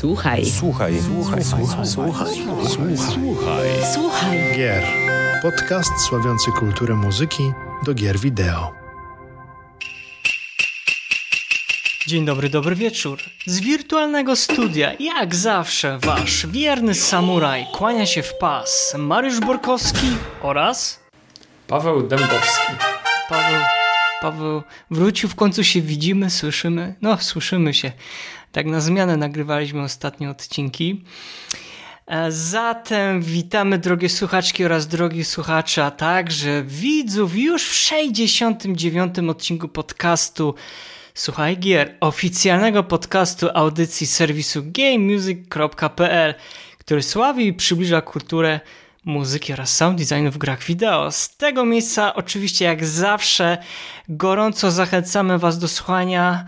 Słuchaj. Słuchaj. Słuchaj. Słuchaj. Słuchaj. Słuchaj. Słuchaj. Gier. Podcast sławiący kulturę muzyki do gier wideo. Dzień dobry, dobry wieczór. Z wirtualnego studia, jak zawsze, wasz wierny samuraj kłania się w pas Mariusz Borkowski oraz Paweł Dębowski. Paweł. Paweł wrócił, w końcu się widzimy, słyszymy. No, słyszymy się. Tak na zmianę nagrywaliśmy ostatnie odcinki. E, Zatem witamy drogie słuchaczki oraz drogi słuchacze, a także widzów już w 69. odcinku podcastu Słuchaj Gier, oficjalnego podcastu audycji serwisu gamemusic.pl, który sławi i przybliża kulturę muzyki oraz sound designu w grach wideo. Z tego miejsca oczywiście jak zawsze gorąco zachęcamy Was do słuchania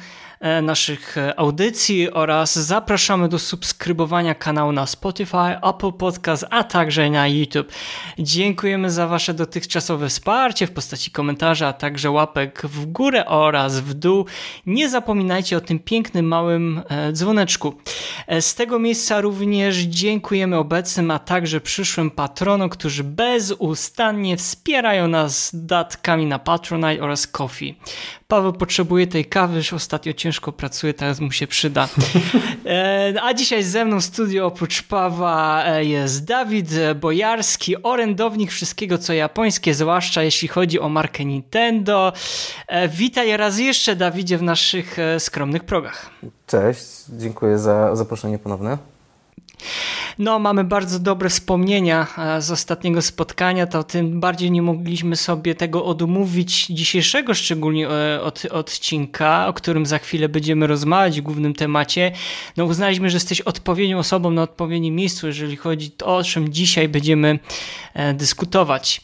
naszych e, audycji oraz zapraszamy do subskrybowania kanału na Spotify, Apple Podcast, a także na YouTube. Dziękujemy za Wasze dotychczasowe wsparcie w postaci komentarzy, a także łapek w górę oraz w dół. Nie zapominajcie o tym pięknym małym e, dzwoneczku. E, Z tego miejsca również dziękujemy obecnym, a także przyszłym patronom, którzy bezustannie wspierają nas datkami na Patronite oraz Coffee. Paweł potrzebuje tej kawy, już ostatnio ciężko pracuje, teraz mu się przyda. E, A dzisiaj ze mną w studiu oprócz Pawła e, jest Dawid Bojarski, orędownik wszystkiego co japońskie, zwłaszcza jeśli chodzi o markę Nintendo. E, Witaj raz jeszcze Dawidzie w naszych skromnych progach. Cześć, dziękuję za zaproszenie ponowne. No, mamy bardzo dobre wspomnienia e, z ostatniego spotkania, to tym bardziej nie mogliśmy sobie tego odmówić dzisiejszego szczególnie e, od, odcinka, o którym za chwilę będziemy rozmawiać w głównym temacie. No, uznaliśmy, że jesteś odpowiednią osobą na odpowiednim miejscu, jeżeli chodzi o o czym dzisiaj będziemy e, dyskutować.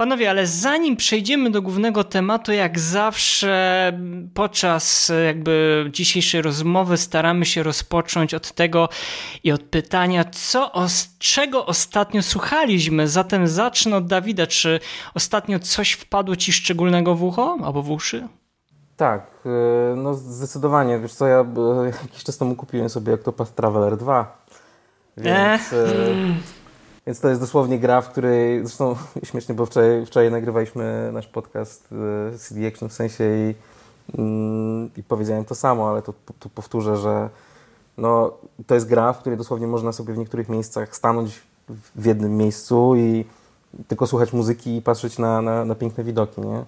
Panowie, ale zanim przejdziemy do głównego tematu, jak zawsze podczas e, jakby dzisiejszej rozmowy staramy się rozpocząć od tego i od pytania, co os- czego ostatnio słuchaliśmy. Zatem zacznę od Dawida. Czy ostatnio coś wpadło ci szczególnego w ucho albo w uszy? Tak, y, no zdecydowanie. Wiesz co, ja y, jakiś czas temu kupiłem sobie Octopath Traveler 2. Więc, więc to jest dosłownie gra, w której, zresztą śmiesznie, bo wczoraj, wczoraj nagrywaliśmy nasz podcast y, CD Action w sensie i, mm, i powiedziałem to samo, ale tu powtórzę, że no, to jest gra, w której dosłownie można sobie w niektórych miejscach stanąć w jednym miejscu i tylko słuchać muzyki i patrzeć na, na, na piękne widoki, nie?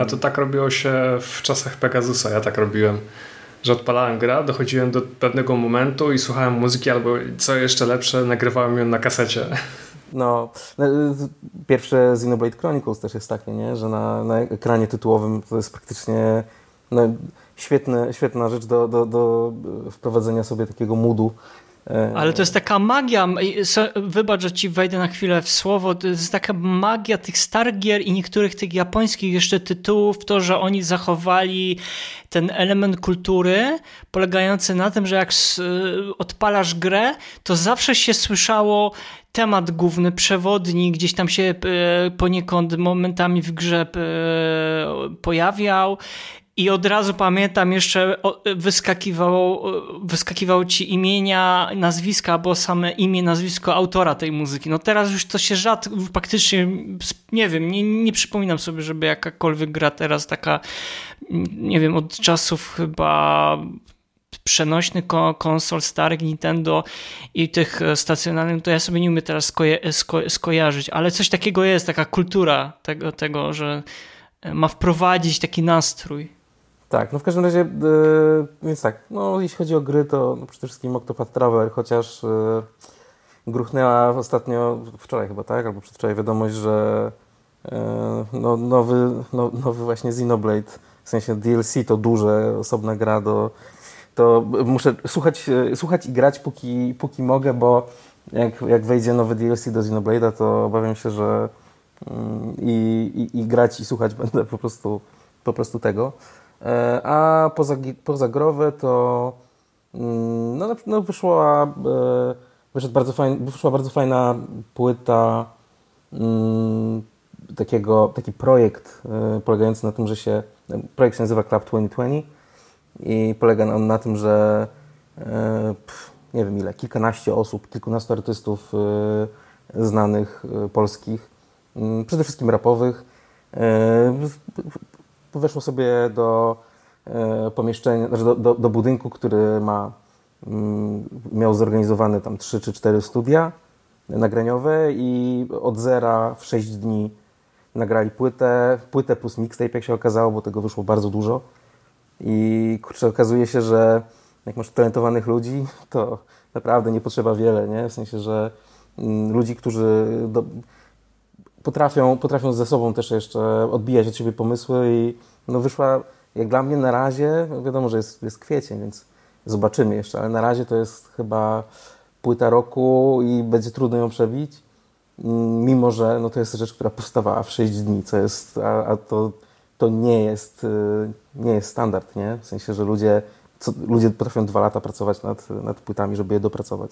A to tak robiło się w czasach Pegasusa. Ja tak robiłem, że odpalałem grę, dochodziłem do pewnego momentu i słuchałem muzyki, albo co jeszcze lepsze, nagrywałem ją na kasecie. No, no, pierwsze Xenoblade Chronicles też jest takie, nie? że na, na ekranie tytułowym to jest praktycznie no, świetne, świetna rzecz do, do, do wprowadzenia sobie takiego moodu. E, Ale to jest taka magia, wybacz, że ci wejdę na chwilę w słowo, to jest taka magia tych starych gier i niektórych tych japońskich jeszcze tytułów, to, że oni zachowali ten element kultury polegający na tym, że jak s- odpalasz grę, to zawsze się słyszało temat główny, przewodni, gdzieś tam się e, poniekąd momentami w grze e, pojawiał i od razu pamiętam jeszcze wyskakiwało, wyskakiwało ci imienia, nazwiska, albo same imię, nazwisko autora tej muzyki. No teraz już to się rzadko, praktycznie, nie wiem, nie, nie przypominam sobie, żeby jakakolwiek gra teraz taka, nie wiem, od czasów chyba przenośnych ko- konsol starych Nintendo i tych stacjonarnych, to ja sobie nie umiem teraz sko- skojarzyć, ale coś takiego jest, taka kultura tego, tego że ma wprowadzić taki nastrój. Tak, no w każdym razie, e, więc tak, no jeśli chodzi o gry, to no, przede wszystkim Octopath Traveler, chociaż e, gruchnęła ostatnio, wczoraj chyba, tak, albo przedwczoraj wiadomość, że e, no, nowy, no, nowy właśnie Xenoblade, w sensie DLC to duże, osobna gra do to muszę słuchać, słuchać i grać póki, póki mogę, bo jak, jak wejdzie nowy DLC do Xenoblade'a, to obawiam się, że mm, i, i, i grać i słuchać będę po prostu, po prostu tego. E, A poza, poza growe to mm, no, no wyszła, e, wyszedł bardzo fajn, wyszła bardzo fajna płyta mm, takiego, taki projekt e, polegający na tym, że się projekt się nazywa Club 2020 i polega on na tym, że pff, nie wiem ile, kilkanaście osób, kilkunastu artystów znanych polskich, mm, przede wszystkim rapowych. Weszło sobie do pomieszczenia, znaczy do, do, do budynku, który ma, mm, miał zorganizowane tam trzy czy cztery studia nagraniowe i od zera w 6 dni nagrali płytę, płytę plus mixtape, jak się okazało, bo tego wyszło bardzo dużo. I kurczę, okazuje się, że jak masz talentowanych ludzi, to naprawdę nie potrzeba wiele, nie? W sensie, że mm, ludzi, którzy do, potrafią, potrafią ze sobą też jeszcze odbijać od siebie pomysły i no wyszła, jak dla mnie na razie, wiadomo, że jest, jest kwiecień, więc zobaczymy jeszcze, ale na razie to jest chyba płyta roku i będzie trudno ją przebić, mimo że no to jest rzecz, która powstawała w 6 dni, co jest, a, a to, to nie jest, y, nie jest standard, nie? W sensie, że ludzie, co, ludzie potrafią dwa lata pracować nad, nad płytami, żeby je dopracować.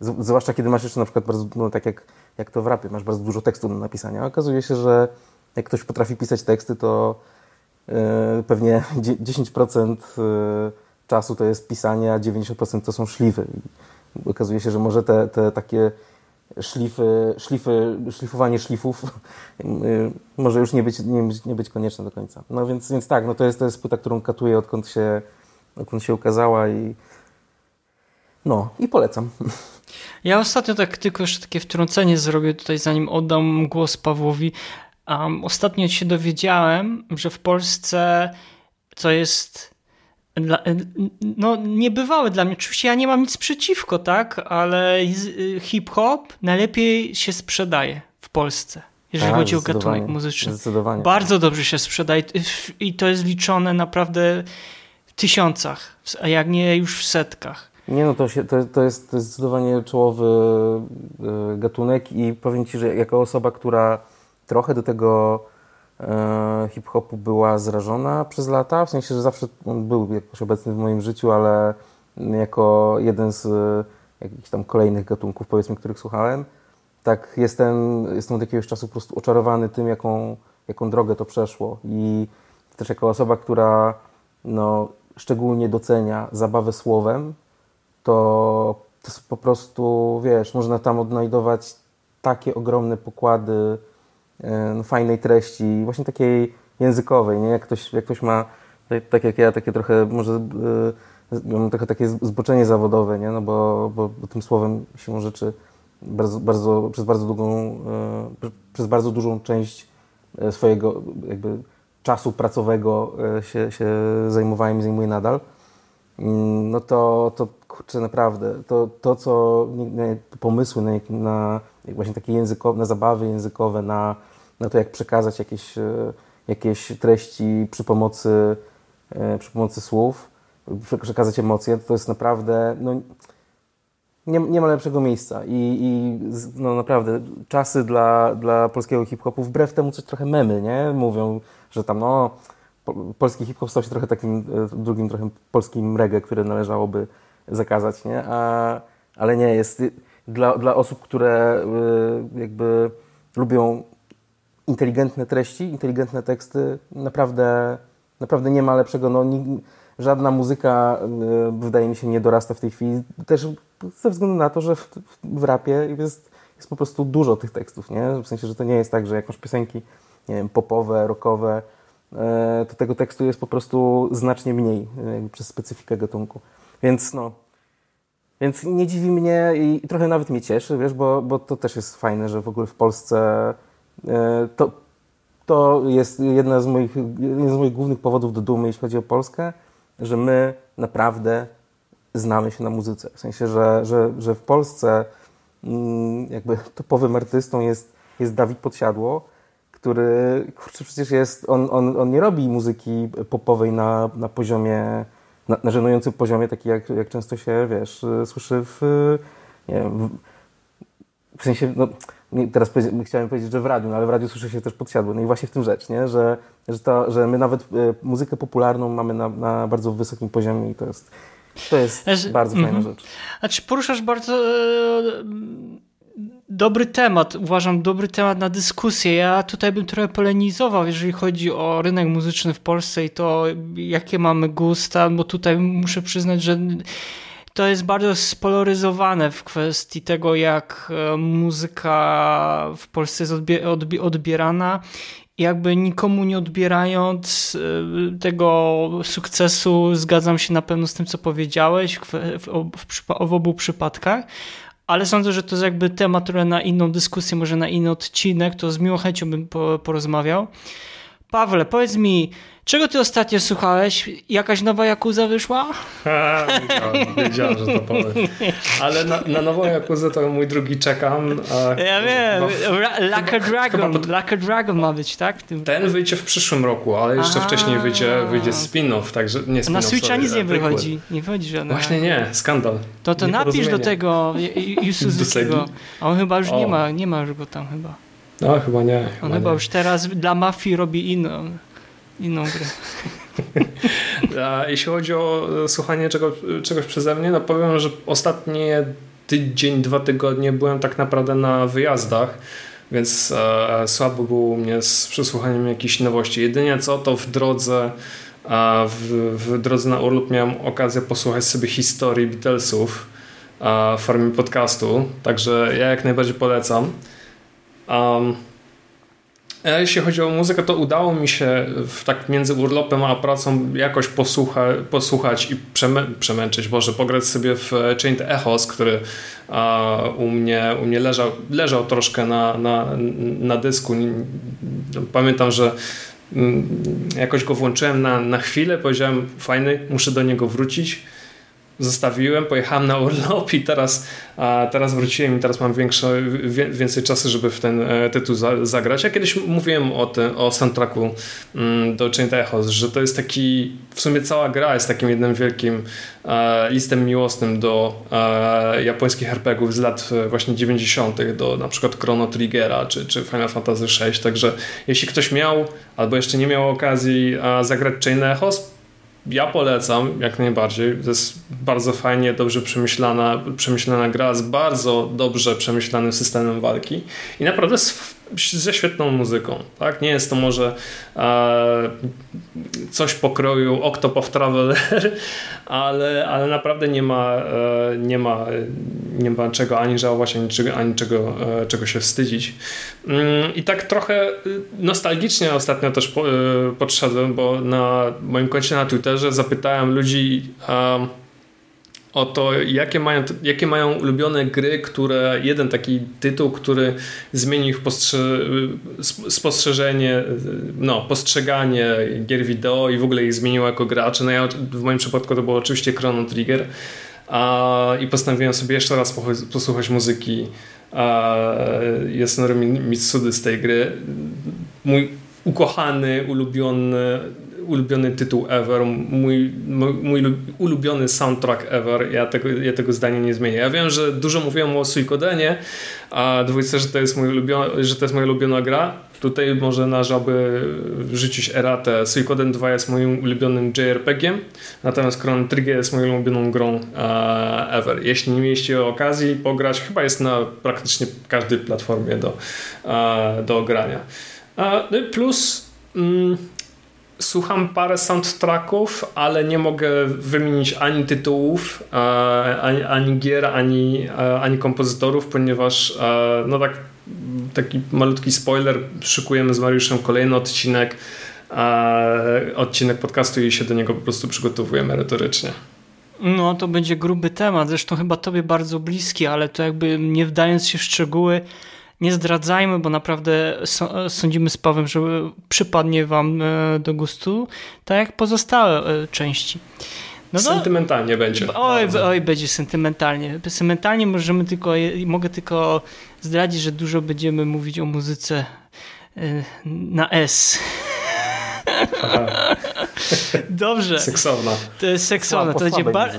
Zwłaszcza kiedy masz jeszcze na przykład bardzo, no tak jak, jak to w rapie, masz bardzo dużo tekstu do napisania. Okazuje się, że jak ktoś potrafi pisać teksty, to yy, pewnie 10% y, czasu to jest pisanie, a 90% to są szlify okazuje się, że może te, te takie szlify, szlify, szlifowanie szlifów y, może już nie być, nie, nie być konieczne do końca. No więc, więc tak, no to jest, to jest płyta, którą katuję odkąd się, odkąd się ukazała i no i polecam. Ja ostatnio tak tylko jeszcze takie wtrącenie zrobię tutaj, zanim oddam głos Pawłowi. Um, ostatnio się dowiedziałem, że w Polsce co jest dla, no, niebywałe dla mnie. Oczywiście ja nie mam nic przeciwko, tak, ale y, hip-hop najlepiej się sprzedaje w Polsce, jeżeli tak, chodzi o gatunek muzyczny. Zdecydowanie. Bardzo dobrze się sprzedaje i to jest liczone naprawdę w tysiącach, a jak nie już w setkach. Nie no, to, się, to, to, jest, to jest zdecydowanie czołowy y, gatunek i powiem Ci, że jako osoba, która trochę do tego E, hip-hopu była zrażona przez lata, w sensie, że zawsze on był jakoś obecny w moim życiu, ale jako jeden z e, jakichś tam kolejnych gatunków, powiedzmy, których słuchałem, tak jestem, jestem od jakiegoś czasu po prostu oczarowany tym, jaką, jaką drogę to przeszło. I też jako osoba, która no, szczególnie docenia zabawę słowem, to, to po prostu, wiesz, można tam odnajdować takie ogromne pokłady E, no, fajnej treści, właśnie takiej językowej, nie? Jak ktoś, jak ktoś ma, tak, tak jak ja, takie trochę, może mam trochę takie zboczenie zawodowe, nie? No bo, bo, bo tym słowem siłą rzeczy bardzo, bardzo, przez bardzo długą, e, przez bardzo dużą część swojego jakby czasu pracowego się, się zajmowałem i zajmuję nadal, no to, to kurczę, naprawdę, to, to co pomysły na, na właśnie takie językowe, na zabawy językowe, na, na to, jak przekazać jakieś, e, jakieś treści przy pomocy, e, przy pomocy słów, przekazać emocje, to jest naprawdę, no, nie, nie ma lepszego miejsca i, i no naprawdę czasy dla, dla polskiego hip-hopu, wbrew temu coś trochę memy, nie? Mówią, że tam no, polski hip-hop stał się trochę takim e, drugim trochę polskim reggae, które należałoby zakazać, nie? A, ale nie, jest dla, dla osób, które y, jakby lubią inteligentne treści, inteligentne teksty, naprawdę, naprawdę nie ma lepszego. No, nie, żadna muzyka, y, wydaje mi się, nie dorasta w tej chwili. Też ze względu na to, że w, w rapie jest, jest po prostu dużo tych tekstów, nie? W sensie, że to nie jest tak, że jakąś piosenki, nie wiem, popowe, rockowe, to tego tekstu jest po prostu znacznie mniej przez specyfikę gatunku. Więc no, więc nie dziwi mnie i trochę nawet mnie cieszy, wiesz, bo, bo to też jest fajne, że w ogóle w Polsce e, to, to jest jedna z moich, jeden z moich głównych powodów do dumy, jeśli chodzi o Polskę, że my naprawdę znamy się na muzyce. W sensie, że, że, że w Polsce mm, jakby topowym artystą jest, jest Dawid Podsiadło, który, kurczę, przecież jest, on, on, on nie robi muzyki popowej na, na poziomie na, na żenującym poziomie, taki jak, jak często się, wiesz, słyszy w, nie wiem, w, w sensie, no, teraz chciałem powiedzieć, że w radiu, no, ale w radiu słyszy się też podsiadło. No i właśnie w tym rzecz, nie? Że, że, to, że my nawet y, muzykę popularną mamy na, na bardzo wysokim poziomie i to jest, to jest znaczy, bardzo fajna mm -hmm. rzecz. Znaczy poruszasz bardzo e, dobry temat, uważam, dobry temat na dyskusję. Ja tutaj bym trochę polenizował, jeżeli chodzi o rynek muzyczny w Polsce i to, jakie mamy gusta, bo tutaj muszę przyznać, że to jest bardzo spolaryzowane w kwestii tego, jak e, muzyka w Polsce jest odbierana jakby nikomu nie odbierając e, tego sukcesu, zgadzam się na pewno z tym, co powiedziałeś w, w, w, w obu przypadkach, ale sądzę, że to jest jakby temat na inną dyskusję, może na inny odcinek, to z miłą chęcią bym porozmawiał. Pawle, powiedz mi, czego ty ostatnio słuchałeś? Jakaś nowa Jakuza wyszła? Ha, wiedziałem, wiedziałem, że to powiem. Ale na, na nową Jakuzę to mój drugi czekam. A, ja wiem, Laka Dragon, pod... Laka Dragon ma być, tak? Ten wyjdzie w przyszłym roku, ale jeszcze wcześniej wyjdzie, wyjdzie spin-off, także nie spin-off. Na Switcha nic nie wychodzi, nie wychodzi żadna. Właśnie nie, skandal. To to napisz do tego Yusuzukiego. A on chyba już nie ma, nie ma już go tam chyba. No chyba nie. On chyba, już teraz dla mafii robi inną, inną grę. A jeśli chodzi o e, słuchanie czego, czegoś przeze mnie, no powiem, że ostatnie tydzień, dwa tygodnie byłem tak naprawdę na wyjazdach, więc e, słabo było u mnie z przesłuchaniem jakichś nowości. Jedynie co to w drodze a w, w drodze na urlop miałem okazję posłuchać sobie historii Beatlesów w formie podcastu, także ja jak najbardziej polecam. Um, jeśli chodzi o muzykę, to udało mi się w, tak między urlopem a pracą jakoś posłucha, posłuchać i przemę, przemęczyć, Boże, pograć sobie w Chained Echos, który a, u, mnie, u mnie leżał, leżał troszkę na, na, na dysku. Pamiętam, że mm, jakoś go włączyłem na, na chwilę, powiedziałem fajny, muszę do niego wrócić zostawiłem, pojechałem na urlop i teraz, a teraz wróciłem i teraz mam większe, więcej czasu, żeby w ten e, tytuł za, zagrać. Ja kiedyś mówiłem o, tym, o soundtracku mm, do Chained Echoes, że to jest taki, w sumie cała gra jest takim jednym wielkim e, listem miłosnym do e, japońskich RPGów z lat właśnie 90. do na przykład Chrono Triggera czy, czy Final Fantasy VI, także jeśli ktoś miał albo jeszcze nie miał okazji zagrać Chained Echoes, ja polecam jak najbardziej. To jest bardzo fajnie, dobrze przemyślana, przemyślana gra z bardzo dobrze przemyślanym systemem walki i naprawdę ze świetną muzyką. Tak? Nie jest to może e, coś pokroju Octopath Traveler, ale, ale naprawdę nie ma, e, nie, ma, nie ma czego ani żałować, ani, czego, ani czego, e, czego się wstydzić. Mm, I tak trochę nostalgicznie ostatnio też po, e, podszedłem, bo na moim koncie na Twitterze zapytałem ludzi o to, jakie mają, jakie mają ulubione gry, które, jeden taki tytuł, który zmienił ich postrze, spostrzeżenie, no, postrzeganie gier wideo i w ogóle ich zmienił jako graczy. No ja, w moim przypadku to było oczywiście Chrono Trigger a, i postanowiłem sobie jeszcze raz posłuchać muzyki Yasunori Mitsudy z tej gry. Mój ukochany, ulubiony ulubiony tytuł ever, mój, mój, mój ulubiony soundtrack ever. Ja tego, ja tego zdania nie zmienię. Ja wiem, że dużo mówiłem o Suikodenie, a dwójce, że to jest, mój ulubiony, że to jest moja ulubiona gra. Tutaj może należałoby rzucić eratę. Suikoden 2 jest moim ulubionym JRPG-iem, natomiast Chrono Trigger jest moją ulubioną grą uh, ever. Jeśli nie mieliście okazji pograć, chyba jest na praktycznie każdej platformie do, uh, do grania. Uh, plus mm, Słucham parę soundtracków, ale nie mogę wymienić ani tytułów, ani, ani gier, ani, ani kompozytorów, ponieważ no tak, taki malutki spoiler, szykujemy z Mariuszem kolejny odcinek, odcinek podcastu i się do niego po prostu przygotowuję merytorycznie. No, to będzie gruby temat, zresztą chyba tobie bardzo bliski, ale to jakby nie wdając się w szczegóły, nie zdradzajmy, bo naprawdę sądzimy z Pawem, że przypadnie wam e, do gustu, tak jak pozostałe e, części. No to, sentymentalnie będzie. Oj, oj, będzie sentymentalnie. Sentymentalnie możemy tylko, mogę tylko zdradzić, że dużo będziemy mówić o muzyce e, na S. Dobrze. Seksowna. To jest seksowna. to będzie bar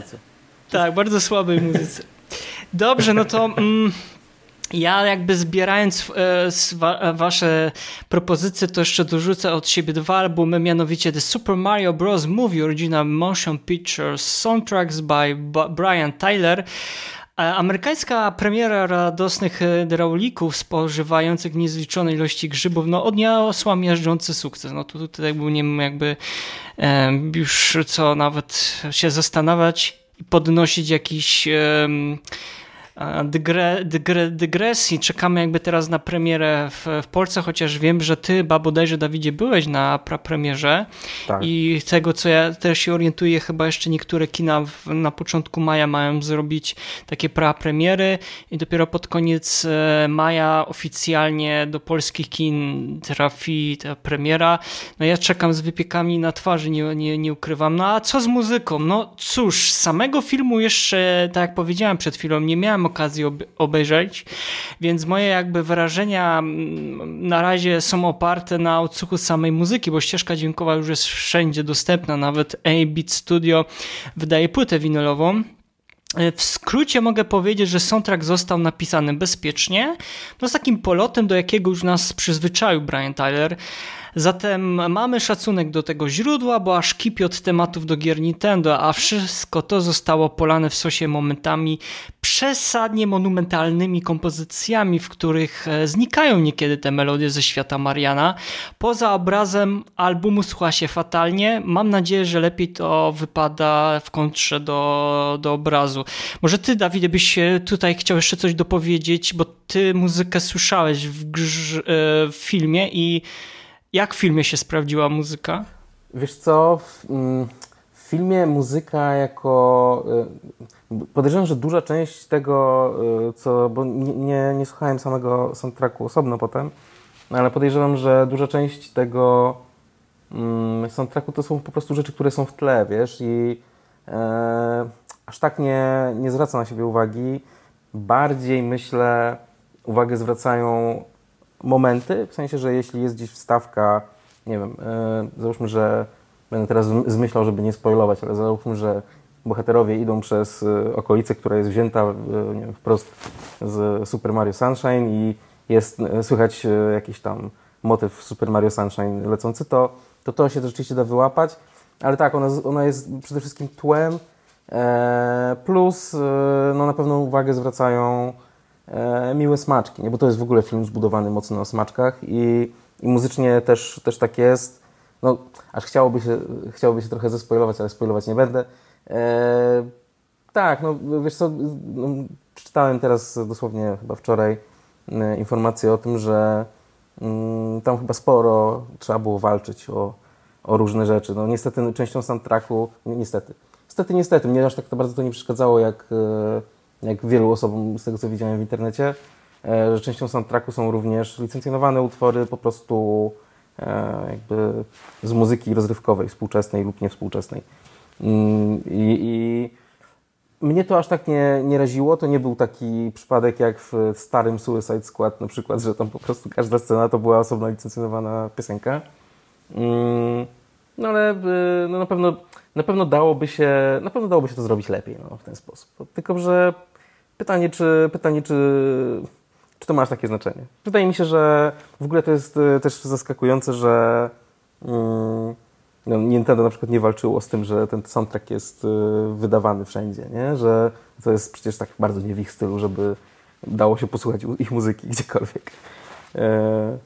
tak, bardzo słabej muzyce. Dobrze, no to mm, ja jakby zbierając e, wasze propozycje, to jeszcze dorzucę od siebie dwa albumy, mianowicie The Super Mario Bros. Movie Original Motion Pictures Soundtracks by Brian Tyler, Amerykańska premiera radosnych hydraulików spożywających niezliczone ilości grzybów no, odniosła miażdżący sukces. No tu tutaj nie wiem jakby e, już co nawet się zastanawiać podnosić jakiś dygre, dygre, dygresji. Czekamy jakby teraz na premierę w, w Polsce, chociaż wiem, że ty, ba bodajże Dawidzie, byłeś na premierze tak. i tego, co ja też się orientuję, chyba jeszcze niektóre kina w, na początku maja mają zrobić takie premiery i dopiero pod koniec e, maja oficjalnie do polskich kin trafi ta premiera. No ja czekam z wypiekami na twarzy, nie, nie, nie ukrywam. No a co z muzyką? No cóż, samego filmu jeszcze, tak jak powiedziałem przed chwilą, nie miałem okazji obejrzeć, więc moje jakby wrażenia mm, na razie są oparte na odsłuchu samej muzyki, bo ścieżka dźwiękowa już jest wszędzie dostępna, nawet A-Beat Studio wydaje płytę winylową. W skrócie mogę powiedzieć, że soundtrack został napisany bezpiecznie, no z takim polotem, do jakiego już nas przyzwyczaił Brian Tyler. Zatem mamy szacunek do tego źródła, bo aż kipi od tematów do gier Nintendo, a wszystko to zostało polane w sosie momentami przesadnie monumentalnymi kompozycjami, w których e, znikają niekiedy te melodie ze świata Mariana. Poza obrazem albumu słucha się fatalnie. Mam nadzieję, że lepiej to wypada w kontrze do, do obrazu. Może ty, Dawid, byś tutaj chciał jeszcze coś dopowiedzieć, bo ty muzykę słyszałeś w, grz, e, w filmie i jak w filmie się sprawdziła muzyka? Wiesz co, w, mm, filmie muzyka jako... Y, podejrzewam, że duża część tego, y, co... bo nie, nie, nie słuchałem samego soundtracku osobno potem, ale podejrzewam, że duża część tego mm, soundtracku to są po prostu rzeczy, które są w tle, wiesz, i e, aż tak nie, nie zwraca na siebie uwagi. Bardziej myślę, uwagę zwracają momenty, w sensie, że jeśli jest gdzieś wstawka, nie wiem, yy, załóżmy, że będę teraz zmyślał, żeby nie spoilować, ale załóżmy, że bohaterowie idą przez y, okolicę, która jest wzięta y, nie wiem, wprost z Super Mario Sunshine i jest słychać jakiś tam motyw Super Mario Sunshine lecący, to to, to się rzeczywiście da wyłapać, ale tak, ona, ona jest przede wszystkim tłem, e, plus no, na pewno uwagę zwracają e, miłe smaczki, nie? bo to jest w ogóle film zbudowany mocno na smaczkach i, i muzycznie też, też tak jest. No, aż chciałoby się, chciałoby się trochę zespoilować, ale spoilować nie będę. E, tak, no wiesz co, no, czytałem teraz dosłownie chyba wczoraj e, informację o tym, że mm, tam chyba sporo trzeba było walczyć o, o różne rzeczy. No niestety częścią soundtracku, niestety, niestety, niestety, mnie aż tak bardzo to nie przeszkadzało jak e, jak wielu osobom z tego co widziałem w internecie, e, że częścią soundtracku są również licencjonowane utwory po prostu e, jakby z muzyki rozrywkowej, współczesnej lub niewspółczesnej. Mm, I, i mnie to aż tak nie, nie raziło. To nie był taki przypadek jak w starym Suicide Squad na przykład, że tam po prostu każda scena to była osobna licencjonowana piosenka. No ale y, no na pewno na pewno dałoby się, na pewno dałoby się to zrobić lepiej no, w ten sposób. Tylko, że pytanie, czy, pytanie, czy, czy to ma aż takie znaczenie. Wydaje mi się, że w ogóle to jest y, też zaskakujące, że mm, no, Nintendo na przykład nie walczyło z tym, że ten soundtrack jest y, wydawany wszędzie, nie? że to jest przecież tak bardzo nie w ich stylu, żeby dało się posłuchać ich muzyki gdziekolwiek. E,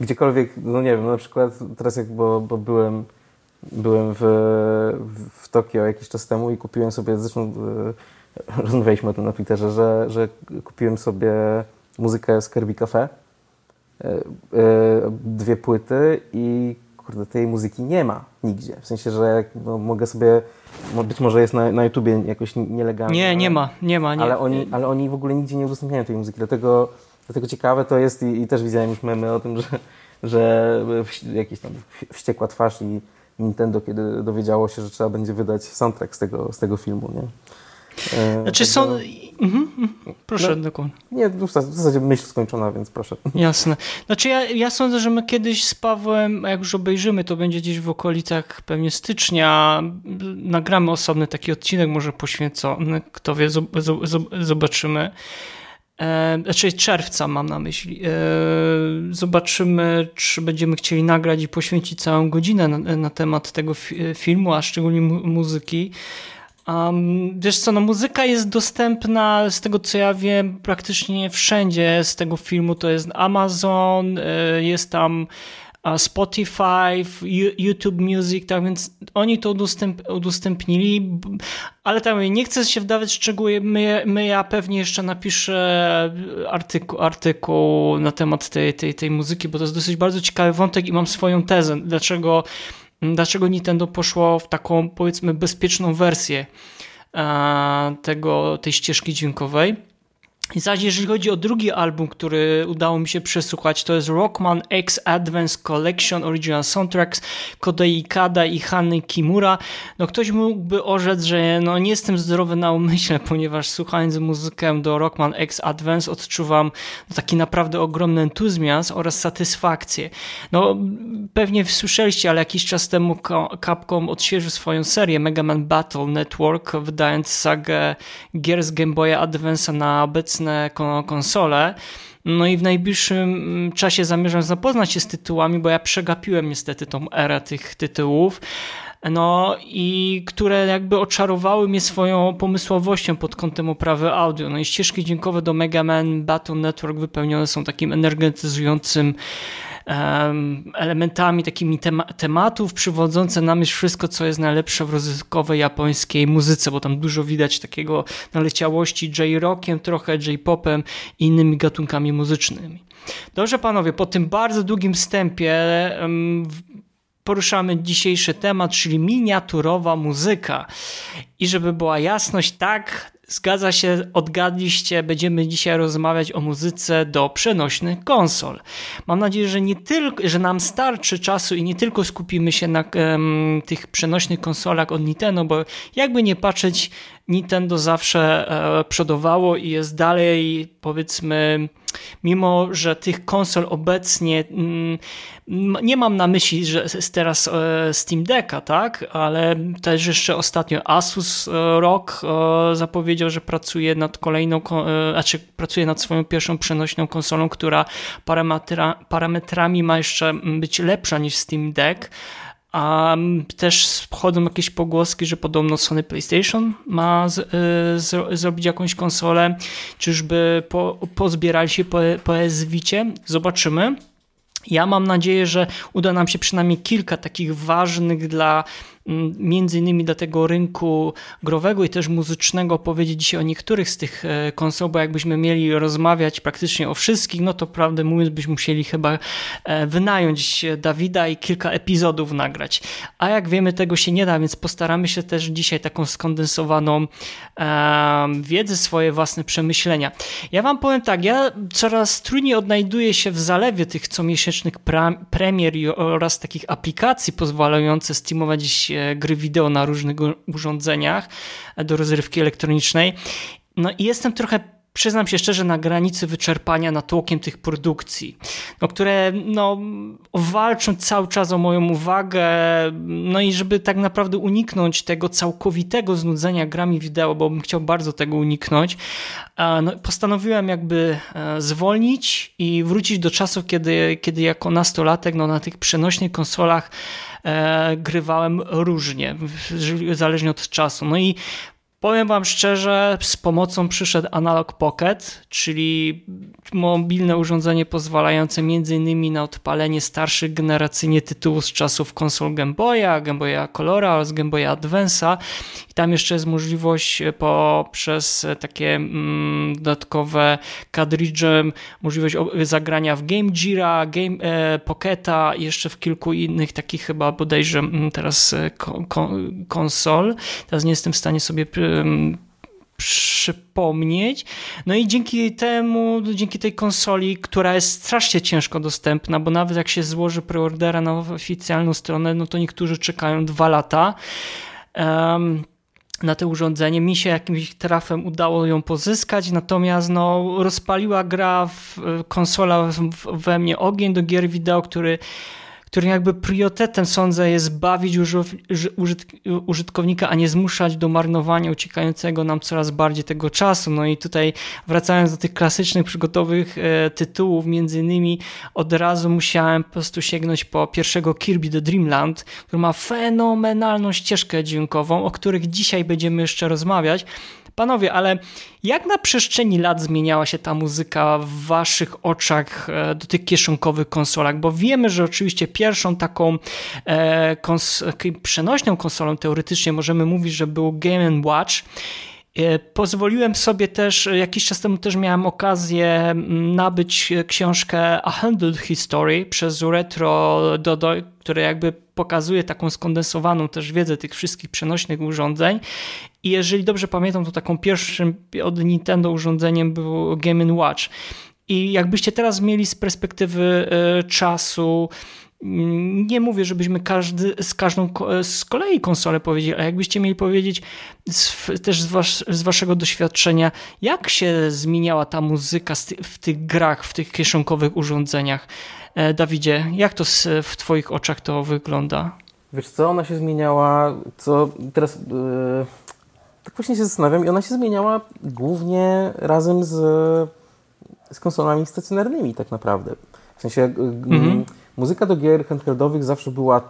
gdziekolwiek, no nie wiem, no na przykład teraz jak, bo, bo byłem byłem w, w Tokio jakiś czas temu i kupiłem sobie, zresztą e, rozmawialiśmy o tym na Twitterze, że, że kupiłem sobie muzykę z Kirby Cafe, e, e, dwie płyty i kurde, tej muzyki nie ma nigdzie. W sensie, że no, mogę sobie, być może jest na, na YouTubie jakoś nielegalnie. Nie, ale, nie ma, nie ma. Nie. Ale, oni, ale oni w ogóle nigdzie nie udostępniają tej muzyki, dlatego, dlatego ciekawe to jest i, i też widziałem już memy o tym, że, że jakiś tam wściekła twarz i Nintendo, kiedy dowiedziało się, że trzeba będzie wydać soundtrack z tego, z tego filmu, nie? E, znaczy są... Mhm, mhm. Proszę, no, dokładnie. Nie, w zasadzie myśl skończona, więc proszę. Jasne. Znaczy ja, ja sądzę, że my kiedyś z Pawłem, jak już obejrzymy, to będzie gdzieś w okolicach pewnie stycznia, nagramy osobny taki odcinek, może poświęcony, kto wie, zobaczymy. E, znaczy czerwca mam na myśli. E, zobaczymy, czy będziemy chcieli nagrać i poświęcić całą godzinę na, na temat tego filmu, a szczególnie mu muzyki. Um, wiesz co, no muzyka jest dostępna z tego co ja wiem praktycznie wszędzie z tego filmu, to jest Amazon, e, jest tam Spotify, YouTube Music, tak więc oni to udostęp, udostępnili, ale tam nie chcę się wdawać w szczegóły, my, my ja pewnie jeszcze napiszę artykuł, artykuł na temat tej, tej, tej muzyki, bo to jest dosyć bardzo ciekawy wątek i mam swoją tezę, dlaczego, dlaczego Nintendo poszło w taką powiedzmy bezpieczną wersję e, tego, tej ścieżki dźwiękowej. I zaś jeżeli chodzi o drugi album, który udało mi się przesłuchać, to jest Rockman X Advance Collection Original Soundtracks Kodei Kada i Hanny Kimura. No ktoś mógłby orzec, że no nie jestem zdrowy na umyśle, ponieważ słuchając muzykę do Rockman X Advance odczuwam no, taki naprawdę ogromny entuzjazm oraz satysfakcję. No pewnie słyszeliście, ale jakiś czas temu Capcom odświeżył swoją serię Mega Man Battle Network, wydając sagę gier z Game Boya Advance na obecny obecne konsole. No i w najbliższym mm, czasie zamierzam zapoznać się z tytułami, bo ja przegapiłem niestety tą erę tych tytułów. No i które jakby oczarowały mnie swoją pomysłowością pod kątem oprawy audio. No i ścieżki dźwiękowe do Mega Man Battle Network wypełnione są takim energetyzującym elementami, takimi tema tematów, przywodzące na myśl wszystko, co jest najlepsze w rozrywkowej japońskiej muzyce, bo tam dużo widać takiego naleciałości J-rockiem, trochę J-popem i innymi gatunkami muzycznymi. Dobrze panowie, po tym bardzo długim wstępie poruszamy dzisiejszy temat, czyli miniaturowa muzyka. I żeby była jasność, tak, Zgadza się, odgadliście, będziemy dzisiaj rozmawiać o muzyce do przenośnych konsol. Mam nadzieję, że nie tylko, że nam starczy czasu i nie tylko skupimy się na um, tych przenośnych konsolach od Nintendo, bo jakby nie patrzeć, Nintendo zawsze e, przodowało i jest dalej, powiedzmy, mimo że tych konsol obecnie mm, nie mam na myśli, że teraz e, Steam Decka, tak, ale też jeszcze ostatnio Asus e, ROG e, zapowiedział, że pracuje nad kolejną, znaczy pracuje nad swoją pierwszą przenośną konsolą, która parametra, parametrami ma jeszcze być lepsza niż Steam Deck. A też wchodzą jakieś pogłoski, że podobno Sony PlayStation ma z, z, zrobić jakąś konsolę. Czyżby po, pozbierali się po, po Vicie? Zobaczymy. Ja mam nadzieję, że uda nam się przynajmniej kilka takich ważnych dla między innymi dla tego rynku growego i też muzycznego powiedzieć dzisiaj o niektórych z tych e, konsol, bo jakbyśmy mieli rozmawiać praktycznie o wszystkich, no to prawdę mówiąc byśmy musieli chyba e, wynająć Dawida i kilka epizodów nagrać. A jak wiemy tego się nie da, więc postaramy się też dzisiaj taką skondensowaną e, wiedzę, swoje własne przemyślenia. Ja wam powiem tak, ja coraz trudniej odnajduję się w zalewie tych comiesięcznych premier oraz takich aplikacji pozwalających streamować Gry wideo na różnych urządzeniach do rozrywki elektronicznej. No i jestem trochę przyznam się szczerze, na granicy wyczerpania natłokiem tych produkcji, no, które no, walczą cały czas o moją uwagę, no i żeby tak naprawdę uniknąć tego całkowitego znudzenia grami wideo, bo bym chciał bardzo tego uniknąć, no, postanowiłem jakby e, zwolnić i wrócić do czasów, kiedy, kiedy jako nastolatek no, na tych przenośnych konsolach e, grywałem różnie, zależnie od czasu. No i Powiem Wam szczerze, z pomocą przyszedł Analog Pocket, czyli mobilne urządzenie pozwalające m.in. na odpalenie starszych generacyjnie tytułów z czasów konsol Game Boya, Game Boya Colora oraz Game Boya Advance'a. Tam jeszcze jest możliwość poprzez takie mm, dodatkowe kadridże, możliwość zagrania w Game Gira, Game e, Pocketa i jeszcze w kilku innych takich chyba bodajże mm, teraz e, konsol. Teraz nie jestem w stanie sobie przypomnieć. No i dzięki temu, dzięki tej konsoli, która jest strasznie ciężko dostępna, bo nawet jak się złoży preordera na oficjalną stronę, no to niektórzy czekają dwa lata. Um, na to urządzenie. Mi się jakimś trafem udało ją pozyskać, natomiast no, rozpaliła gra w konsola we mnie ogień do gier wideo, który którym jakby priorytetem sądzę jest bawić użytkownika, a nie zmuszać do marnowania uciekającego nam coraz bardziej tego czasu. No i tutaj wracając do tych klasycznych przygotowych e, tytułów, między innymi od razu musiałem po prostu sięgnąć po pierwszego Kirby The Dreamland, który ma fenomenalną ścieżkę dźwiękową, o których dzisiaj będziemy jeszcze rozmawiać. Panowie, ale jak na przestrzeni lat zmieniała się ta muzyka w waszych oczach e, do tych kieszonkowych konsolach? Bo wiemy, że oczywiście pierwszą taką e, kons przenośną konsolą teoretycznie możemy mówić, że był Game Watch. E, pozwoliłem sobie też, jakiś czas temu też miałem okazję nabyć książkę A Handled History przez Retro Dodo, które jakby pokazuje taką skondensowaną też wiedzę tych wszystkich przenośnych urządzeń. I jeżeli dobrze pamiętam, to taką pierwszym od Nintendo urządzeniem był Game Watch. I jakbyście teraz mieli z perspektywy e, czasu nie mówię, żebyśmy każdy, z każdą z kolei konsolę powiedzieli, ale jakbyście mieli powiedzieć z, też z, was, z, waszego doświadczenia, jak się zmieniała ta muzyka w tych grach, w tych kieszonkowych urządzeniach. E, Dawidzie, jak to w twoich oczach to wygląda? Wiesz co, ona się zmieniała, co teraz yy, tak właśnie się zastanawiam i ona się zmieniała głównie razem z, z konsolami stacjonarnymi tak naprawdę. W sensie yy, mhm muzyka do gier handheldowych zawsze była e,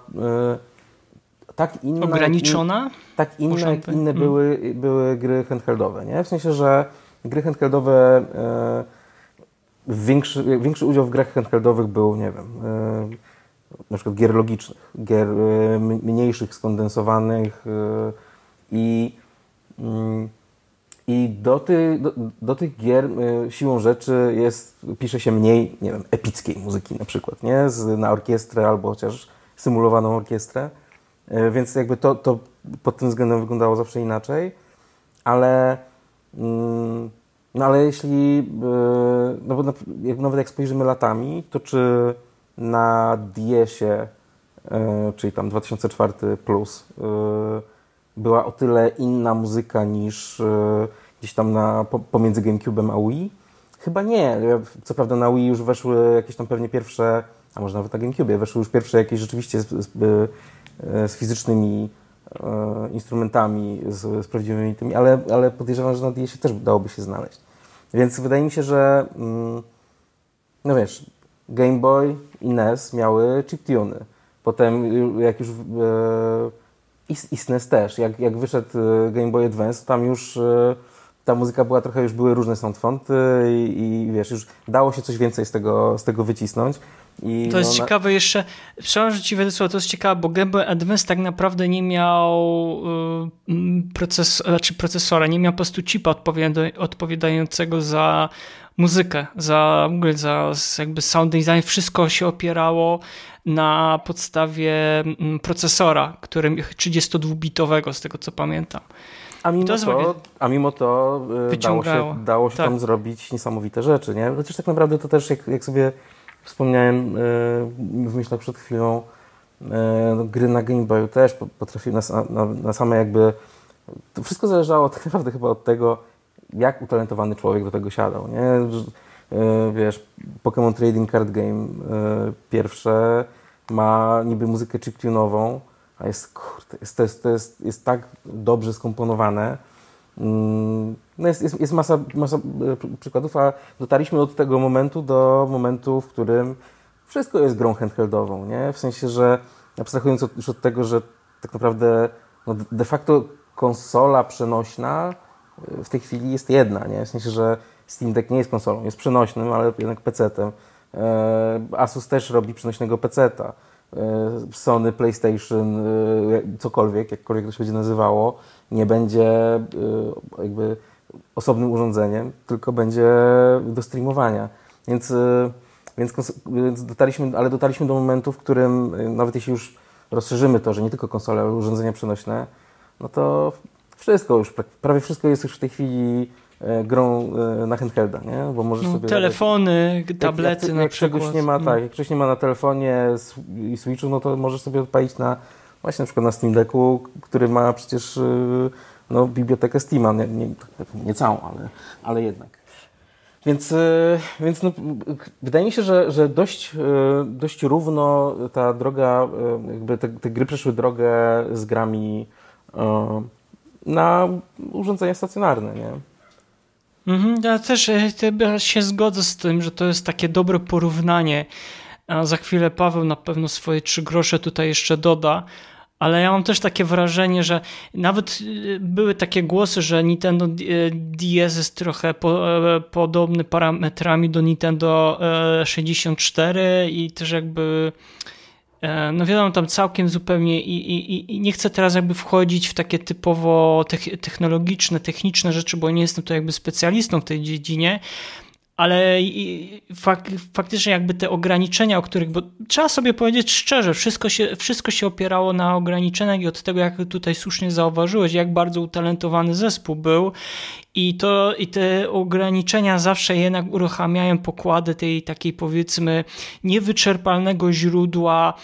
tak inna. Ograniczona? In, tak inna, jak inne hmm. były, były gry handheldowe. Nie? W sensie, że gry handheldowe. E, większy, większy udział w grach handheldowych był, nie wiem, e, na przykład gier logicznych, gier mniejszych, skondensowanych i. I do, ty, do, do, tych gier y, siłą rzeczy jest, pisze się mniej, nie wiem, epickiej muzyki na przykład, nie? Z, na orkiestrę albo chociaż symulowaną orkiestrę. Y, więc jakby to, to pod tym względem wyglądało zawsze inaczej. Ale, mm, no ale jeśli, y, no bo nawet jak spojrzymy latami, to czy na DS-ie, czyli tam 2004 plus, była o tyle inna muzyka niż gdzieś tam na, pomiędzy GameCube'em a Wii? Chyba nie. Co prawda na Wii już weszły jakieś tam pewnie pierwsze, a może nawet na GameCube, weszły już pierwsze jakieś rzeczywiście z, z, e, z fizycznymi e, instrumentami, z, z, prawdziwymi tymi, ale, ale podejrzewam, że na DS też dałoby się znaleźć. Więc wydaje mi się, że mm, no wiesz, Game Boy i NES miały chiptuny. Potem jak już e, i, i SNES też. Jak, jak wyszedł e, Game Boy Advance, tam już e, ta muzyka była trochę, już były różne soundfonty i, i wiesz, już dało się coś więcej z tego, z tego wycisnąć. I to jest ciekawe jeszcze, przepraszam, że ci wejdę to jest ciekawe, bo Game Boy Advance tak naprawdę nie miał y, proces, znaczy procesora, nie miał po prostu chipa odpowiadającego za muzykę, za, w ogóle za jakby sound design, wszystko się opierało na podstawie procesora, którym 32-bitowego, z tego co pamiętam. A mimo to, a mimo to y, dało się, dało się tak. tam zrobić niesamowite rzeczy, nie? Chociaż tak naprawdę to też, jak, jak sobie wspomniałem y, w myślach przed chwilą, y, no, gry na Game Boyu też potrafiły na, na, na same jakby... To wszystko zależało tak naprawdę chyba od tego, jak utalentowany człowiek do tego siadał, nie? Wiesz, Pokémon Trading Card Game pierwsze ma niby muzykę chiptunową, a jest, kurde, jest, to, jest, to jest, jest tak dobrze skomponowane. Mm, no jest, jest, jest masa, masa e, przykładów, a dotarliśmy od tego momentu do momentu, w którym wszystko jest grą handheldową, nie? W sensie, że abstrahując od, już od tego, że tak naprawdę no de facto konsola przenośna w tej chwili jest jedna, nie? W sensie, że Steam Deck nie jest konsolą, jest przenośnym, ale jednak PC-tem. E, Asus też robi przenośnego PC-ta. E, Sony, PlayStation, e, cokolwiek, jakkolwiek to się będzie nazywało, nie będzie jakby osobnym urządzeniem, tylko będzie do streamowania. Więc, więc, więc dotarliśmy, ale dotarliśmy do momentu, w którym nawet jeśli już rozszerzymy to, że nie tylko konsole, ale urządzenia przenośne, no to wszystko już, prawie wszystko jest już w tej chwili E, grą e, na handhelda, nie? Bo możesz no, sobie telefony, tablety jak, jak, na przykład. Czegoś nie ma, no. tak, jak czegoś nie ma na telefonie i Switchu, no to możesz sobie odpalić na właśnie na przykład na Steam Decku, który ma przecież e, no, bibliotekę Steama, nie, nie, nie całą, ale, ale jednak. Więc, więc no, wydaje mi się, że, że dość, dość równo ta droga, jakby te, te gry przeszły drogę z grami na urządzenia stacjonarne, nie? Mhm, ja też e, się zgodzę z tym, że to jest takie dobre porównanie. A za chwilę Paweł na pewno swoje trzy grosze tutaj jeszcze doda, ale ja mam też takie wrażenie, że nawet były takie głosy, że Nintendo DS jest trochę po, podobny parametrami do Nintendo 64 i też jakby E, no wiadomo, tam całkiem zupełnie i, i, i nie chcę teraz jakby wchodzić w takie typowo technologiczne, techniczne rzeczy, bo nie jestem tu jakby specjalistą w tej dziedzinie, ale fak, faktycznie jakby te ograniczenia, o których, bo trzeba sobie powiedzieć szczerze, wszystko się, wszystko się opierało na ograniczeniach i od tego, jak tutaj słusznie zauważyłeś, jak bardzo utalentowany zespół był. I, to, I te ograniczenia zawsze jednak uruchamiają pokłady tej takiej powiedzmy niewyczerpalnego źródła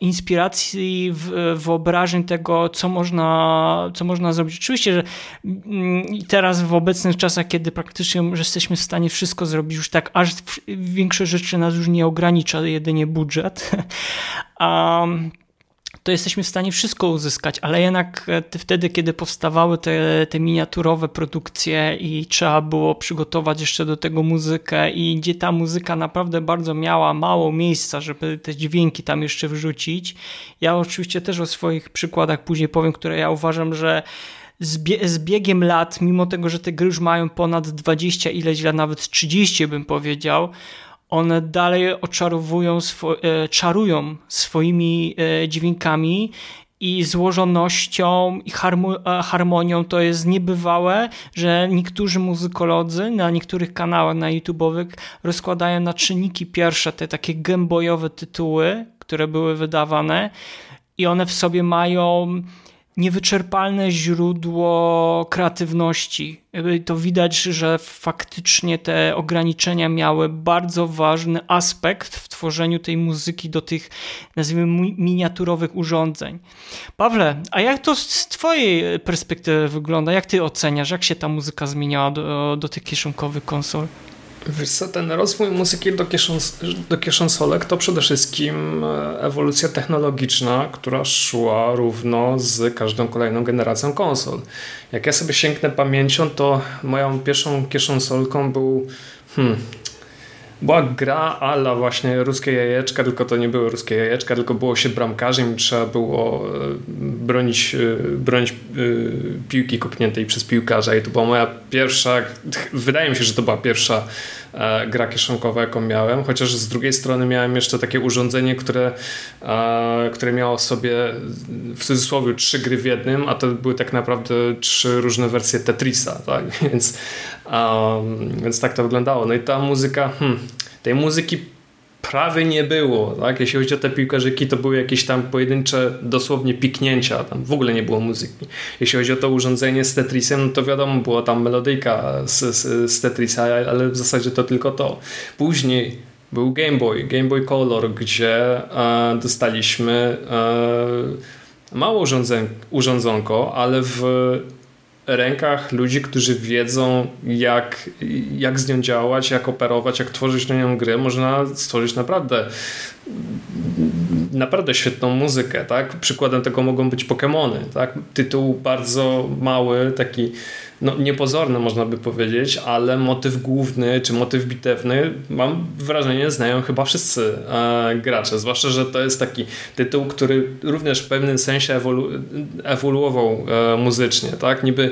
inspiracji, wyobrażeń tego, co można, co można zrobić. Oczywiście, że mm, teraz w obecnych czasach, kiedy praktycznie jesteśmy w stanie wszystko zrobić już tak, aż większość rzeczy nas już nie ogranicza, jedynie budżet. Um, to jesteśmy w stanie wszystko uzyskać, ale jednak e, wtedy, kiedy powstawały te, te miniaturowe produkcje i trzeba było przygotować jeszcze do tego muzykę i gdzie ta muzyka naprawdę bardzo miała mało miejsca, żeby te dźwięki tam jeszcze wrzucić. Ja oczywiście też o swoich przykładach później powiem, które ja uważam, że z, bie z, biegiem lat, mimo tego, że te gry już mają ponad 20 ileś lat, nawet 30 bym powiedział, one dalej oczarowują, swo e, czarują swoimi e, dźwiękami i złożonością i e, harmonią. To jest niebywałe, że niektórzy muzykolodzy na niektórych kanałach na YouTube'owych rozkładają na czynniki pierwsze te takie gębojowe tytuły, które były wydawane i one w sobie mają niewyczerpalne źródło kreatywności. To widać, że faktycznie te ograniczenia miały bardzo ważny aspekt w tworzeniu tej muzyki do tych, nazwijmy, miniaturowych urządzeń. Pawle, a jak to z Twojej perspektywy wygląda? Jak Ty oceniasz, jak się ta muzyka zmieniała do, do tych kieszonkowych konsol? Wiesz co, ten rozwój muzyki do, kieszons do to przede wszystkim e, ewolucja technologiczna, która szła równo z każdą kolejną generacją konsol. Jak ja sobie sięgnę pamięcią, to moją pierwszą kieszonsolką był hmm, była gra ala właśnie ruskie jajeczka, tylko to nie były ruskie jajeczka, tylko było się bramkarzem i trzeba było e, bronić, e, bronić e, piłki kopniętej przez piłkarza. I to była moja pierwsza, wydaje mi się, że to była pierwsza gra kieszonkowa, jaką miałem, chociaż z drugiej strony miałem jeszcze takie urządzenie, które, które miało sobie w cudzysłowie trzy gry w jednym, a to były tak naprawdę trzy różne wersje Tetrisa, tak? Więc, um, więc tak to wyglądało. No i ta muzyka, hmm, tej muzyki prawie nie było. Tak? Jeśli chodzi o te piłkarzyki, to były jakieś tam pojedyncze dosłownie piknięcia, tam w ogóle nie było muzyki. Jeśli chodzi o to urządzenie z Tetrisem, no to wiadomo, była tam melodyjka z, z, z Tetrisa, ale w zasadzie to tylko to. Później był Game Boy, Game Boy Color, gdzie e, dostaliśmy e, mało urządzeń, urządzonko, ale w rękach ludzi, którzy wiedzą, jak, jak z nią działać, jak operować, jak tworzyć na nią gry, można stworzyć naprawdę naprawdę świetną muzykę, tak? Przykładem tego mogą być Pokémony, tak? Tytuł bardzo mały, taki no, niepozorny można by powiedzieć, ale motyw główny czy motyw bitewny mam wrażenie znają chyba wszyscy e, gracze, zwłaszcza, że to jest taki tytuł, który również w pewnym sensie ewolu ewoluował e, muzycznie, tak? Niby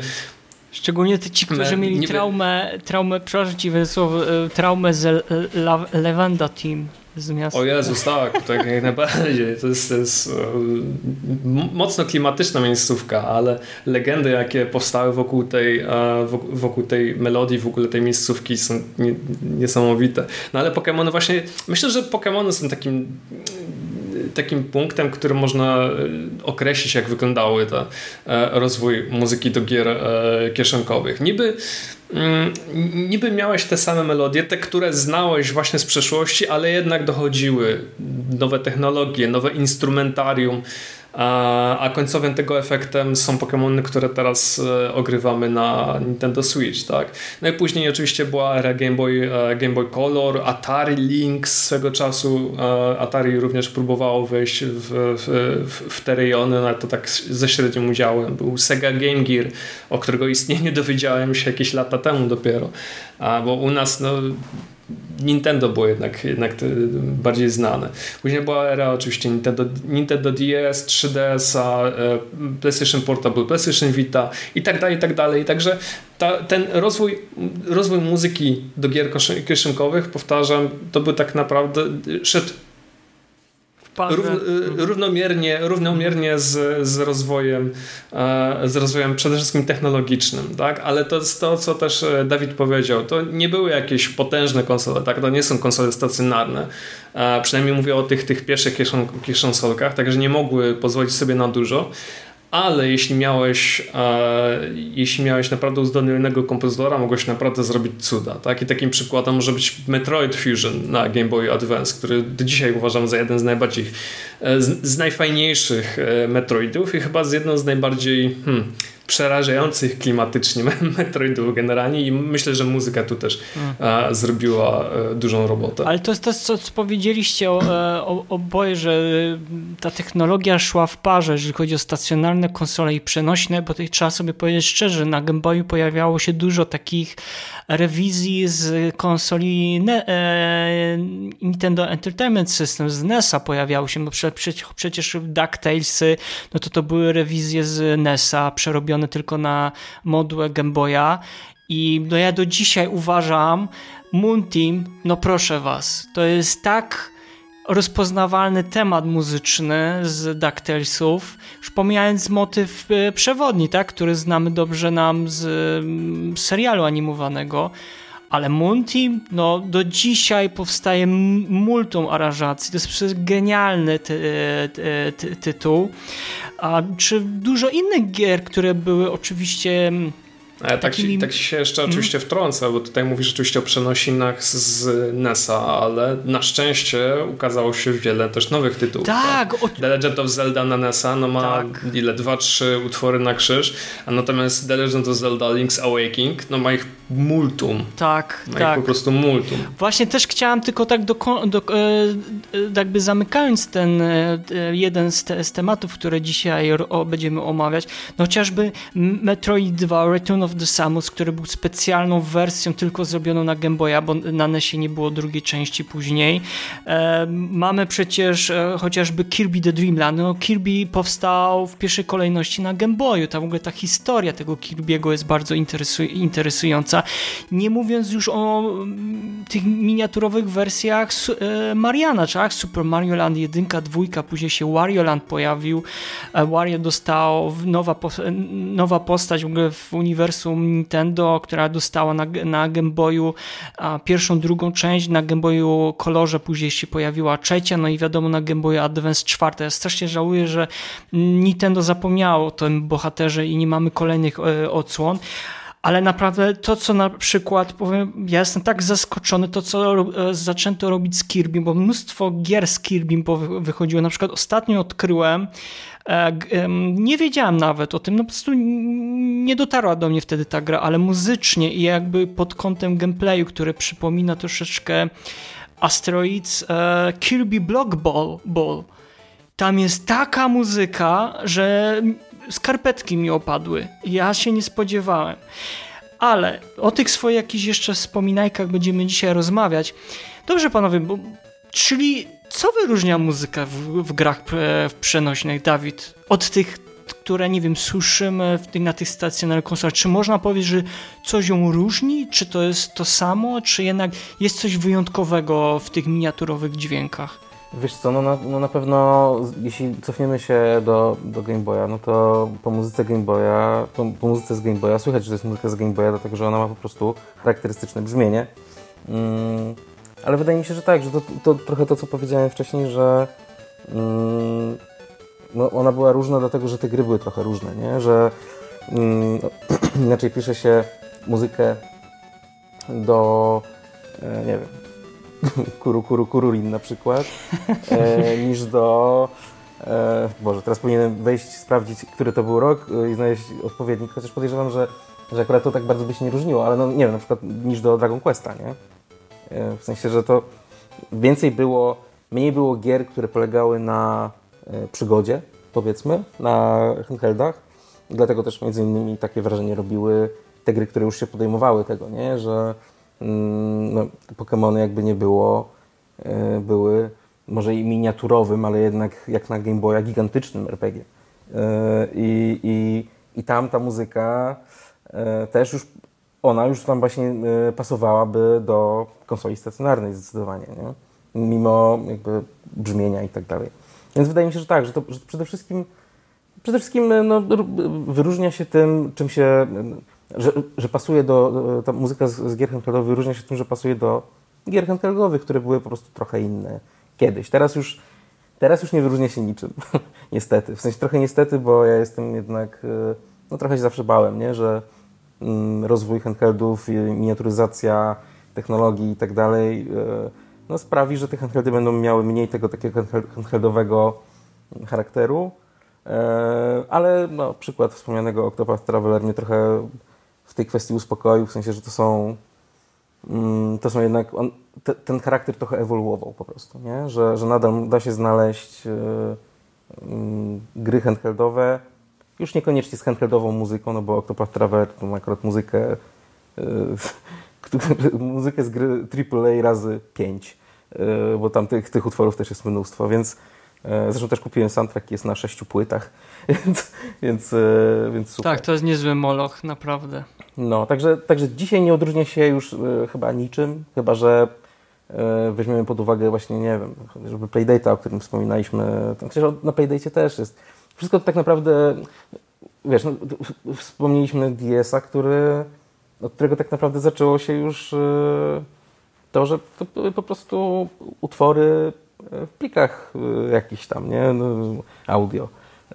Szczególnie ci, którzy mieli niby... traumę, traumę, ci słowo, e, traumę z Levenda Team z miasta. O Jezus, tak, tak jak najbardziej. To jest, to jest mocno klimatyczna miejscówka, ale legendy, jakie powstały wokół tej, wokół tej melodii, w ogóle tej miejscówki są niesamowite. No ale Pokémony właśnie, myślę, że Pokémony są takim takim punktem, który można e, określić, jak wyglądały ten rozwój muzyki do gier e, kieszonkowych. Niby niby miałeś te same melodie, te, które znałeś właśnie z przeszłości, ale jednak dochodziły nowe technologie, nowe instrumentarium, a, końcowym tego efektem są Pokémony, które teraz e, ogrywamy na Nintendo Switch, tak? No i później oczywiście była era Game Boy, e, Game Boy Color, Atari Lynx swego czasu. E, Atari również próbowało wejść w, w, w te rejony, no ale to tak ze średnim udziałem. Był Sega Game Gear, o którego istnieniu dowiedziałem się jakieś lata temu dopiero. A, bo u nas no, Nintendo było jednak, jednak bardziej znane. Później była era oczywiście Nintendo, Nintendo DS, 3DS, PlayStation Portable, PlayStation Vita i tak dalej, i tak dalej. Także ta, ten rozwój, rozwój muzyki do gier kieszonkowych, powtarzam, to był tak naprawdę szedł Y, równomiernie, równomiernie z, z, rozwojem, e, z rozwojem przede wszystkim technologicznym, tak? ale to jest to, co też e, Dawid powiedział. To nie były jakieś potężne konsole, tak? to nie są konsole stacjonarne. E, przynajmniej mówię o tych, tych pierwszych kieszon, kieszonsolkach, także nie mogły pozwolić sobie na dużo ale jeśli miałeś, e, jeśli miałeś naprawdę uzdolnionego kompozytora, mogłeś naprawdę zrobić cuda. Tak? I takim przykładem może być Metroid Fusion na Game Boy Advance, który do dzisiaj uważam za jeden z najbardziej, e, z, z najfajniejszych e, Metroidów i chyba z jedną z najbardziej hmm, przerażających klimatycznie Metroidów generalnie i myślę, że muzyka tu też hmm. zrobiła e, dużą robotę. Ale to jest to, co, co powiedzieliście o, e, o, oboje, że e, ta technologia szła w parze, jeżeli chodzi o stacjonarne konsole i przenośne, bo tutaj trzeba sobie powiedzieć szczerze, na Game Boyu pojawiało się dużo takich rewizji z konsoli ne Nintendo Entertainment System, z NES-a pojawiały się, bo prze, przecież DuckTalesy, no to to były rewizje z NES-a przerobione zrobiony tylko na modułę Game Boya. I no ja do dzisiaj uważam Moon Team, no proszę was, to jest tak rozpoznawalny temat muzyczny z DuckTalesów, już pomijając motyw e, przewodni, tak, który znamy dobrze nam z mm, serialu animowanego, ale Team, no do dzisiaj powstaje multum aranżacji, to jest przecież genialny ty, ty, ty, tytuł. A czy dużo innych gier, które były oczywiście tak, takimi... tak się jeszcze mm. oczywiście wtrącę, bo tutaj mówisz oczywiście o przenosinach z NES-a, ale na szczęście ukazało się wiele też nowych tytułów. Tak! tak? O... The Legend of Zelda na NES-a no ma tak. ile? Dwa, trzy utwory na krzyż, a natomiast The Legend of Zelda Link's Awakening no ma ich multum. Tak, ma tak. Po prostu multum. Właśnie też chciałem tylko tak do, do e, e, jakby zamykając ten e, jeden z, te, z tematów, które dzisiaj o, będziemy omawiać, no chociażby Metroid 2 Return of the Samus, który był specjalną wersją tylko zrobioną na Game Boya, bo na NESie nie było drugiej części później. E, mamy przecież chociażby Kirby the Dream Land. No, Kirby powstał w pierwszej kolejności na Game Boyu. Ta w ogóle ta historia tego Kirby'ego jest bardzo interesuj Nie mówiąc już o mm, tych miniaturowych wersjach e, Mariana, tak? Super Mario Land 1, 2, później się Wario Land pojawił. E, Wario dostał nowa, po nowa postać w ogóle w uniwersum Nintendo, która dostała na, na Game Boyu pierwszą, drugą część, na Game Boyu kolorze później się pojawiła trzecia, no i wiadomo na Game Boyu Advance czwarta. Ja strasznie żałuję, że Nintendo zapomniało o tym bohaterze i nie mamy kolejnych e, odsłon. Ale naprawdę to, co na przykład powiem, ja jestem tak zaskoczony, to co e, zaczęto robić z Kirby, bo mnóstwo gier z Kirby wychodziło. Na przykład ostatnio odkryłem E, nie wiedziałem nawet o tym, no po prostu nie dotarła do mnie wtedy ta gra, ale muzycznie i jakby pod kątem gameplayu, który przypomina troszeczkę Asteroids e, Kirby Block Ball, Ball. Tam jest taka muzyka, że skarpetki mi opadły. Ja się nie spodziewałem. Ale o tych swoich jakichś jeszcze wspominajkach będziemy dzisiaj rozmawiać. Dobrze, panowie, bo, czyli co wyróżnia muzykę w, w grach w przenośnych, Dawid, od tych, które, nie wiem, słyszymy w na tych stacjonarnych konsolach? Czy można powiedzieć, że coś ją różni? Czy to jest to samo? Czy jednak jest coś wyjątkowego w tych miniaturowych dźwiękach? Wiesz co, no na, no na pewno jeśli cofniemy się do, do Game Boya, no to po muzyce Game Boya, po, po muzyce z Game Boya słychać, że to jest muzyka z Game Boya, dlatego że ona ma po prostu charakterystyczne brzmienie. Mm ale wydaje mi się, że tak, że to, to trochę to, co powiedziałem wcześniej, że mm, no ona była różna dlatego, że te gry były trochę różne, nie? Że mm, inaczej pisze się muzykę do, e, nie wiem, kuru, kuru, kururin na przykład, e, niż do e, Boże, teraz powinienem wejść, sprawdzić, który to był rok e, i znaleźć odpowiednik, chociaż podejrzewam, że, że akurat to tak bardzo by się nie różniło, ale no nie wiem, na przykład niż do Dragon Questa, nie? E, w sensie, że to więcej było, mniej było gier, które polegały na e, przygodzie, powiedzmy, na handheldach. Dlatego też między innymi takie wrażenie robiły te gry, które już się podejmowały tego, nie? że no, Pokémony jakby nie było, e, były może i miniaturowym, ale jednak jak na Game Boya gigantycznym RPG. E, I, i, i tam ta muzyka też już, ona już tam właśnie pasowałaby do konsoli stacjonarnej zdecydowanie, nie? mimo jakby brzmienia i tak dalej. Więc wydaje mi się, że tak, że to że przede wszystkim przede wszystkim no, wyróżnia się tym, czym się, że, że pasuje do, ta muzyka z, z gier handheldowych wyróżnia się tym, że pasuje do gier handheldowych, które były po prostu trochę inne kiedyś. Teraz już, teraz już nie wyróżnia się niczym, niestety. W sensie trochę niestety, bo ja jestem jednak, e, no trochę się zawsze bałem, nie, że mm, rozwój handheldów, miniaturyzacja technologii i tak dalej, e, no sprawi, że te handheldy będą miały mniej tego takiego handheldowego charakteru, E, ale no, przykład wspomnianego Octopath Traveler mnie trochę w tej kwestii uspokoił, w sensie, że to są mm, to są jednak, on, te, ten charakter trochę ewoluował po prostu, nie? Że, że nadal da się znaleźć yy, gry handheldowe, już niekoniecznie z handheldową muzyką, no bo Octopath Traveler to ma akurat muzykę yy, muzykę z gry AAA razy 5, bo tam tych, tych utworów też jest mnóstwo, więc zresztą też kupiłem soundtrack, jest na sześciu płytach, więc, więc, e, więc super. Tak, to jest niezły moloch, naprawdę. No, także, także dzisiaj nie odróżnia się już e, chyba niczym, chyba że weźmiemy pod uwagę właśnie, nie wiem, żeby Playdata, o którym wspominaliśmy, chociaż na Playdate też jest. Wszystko to tak naprawdę, wiesz, no, wspomnieliśmy DS-a, który, od którego tak naprawdę zaczęło się już to, że to były po prostu utwory w plikach y, jakichś tam, nie? No, audio.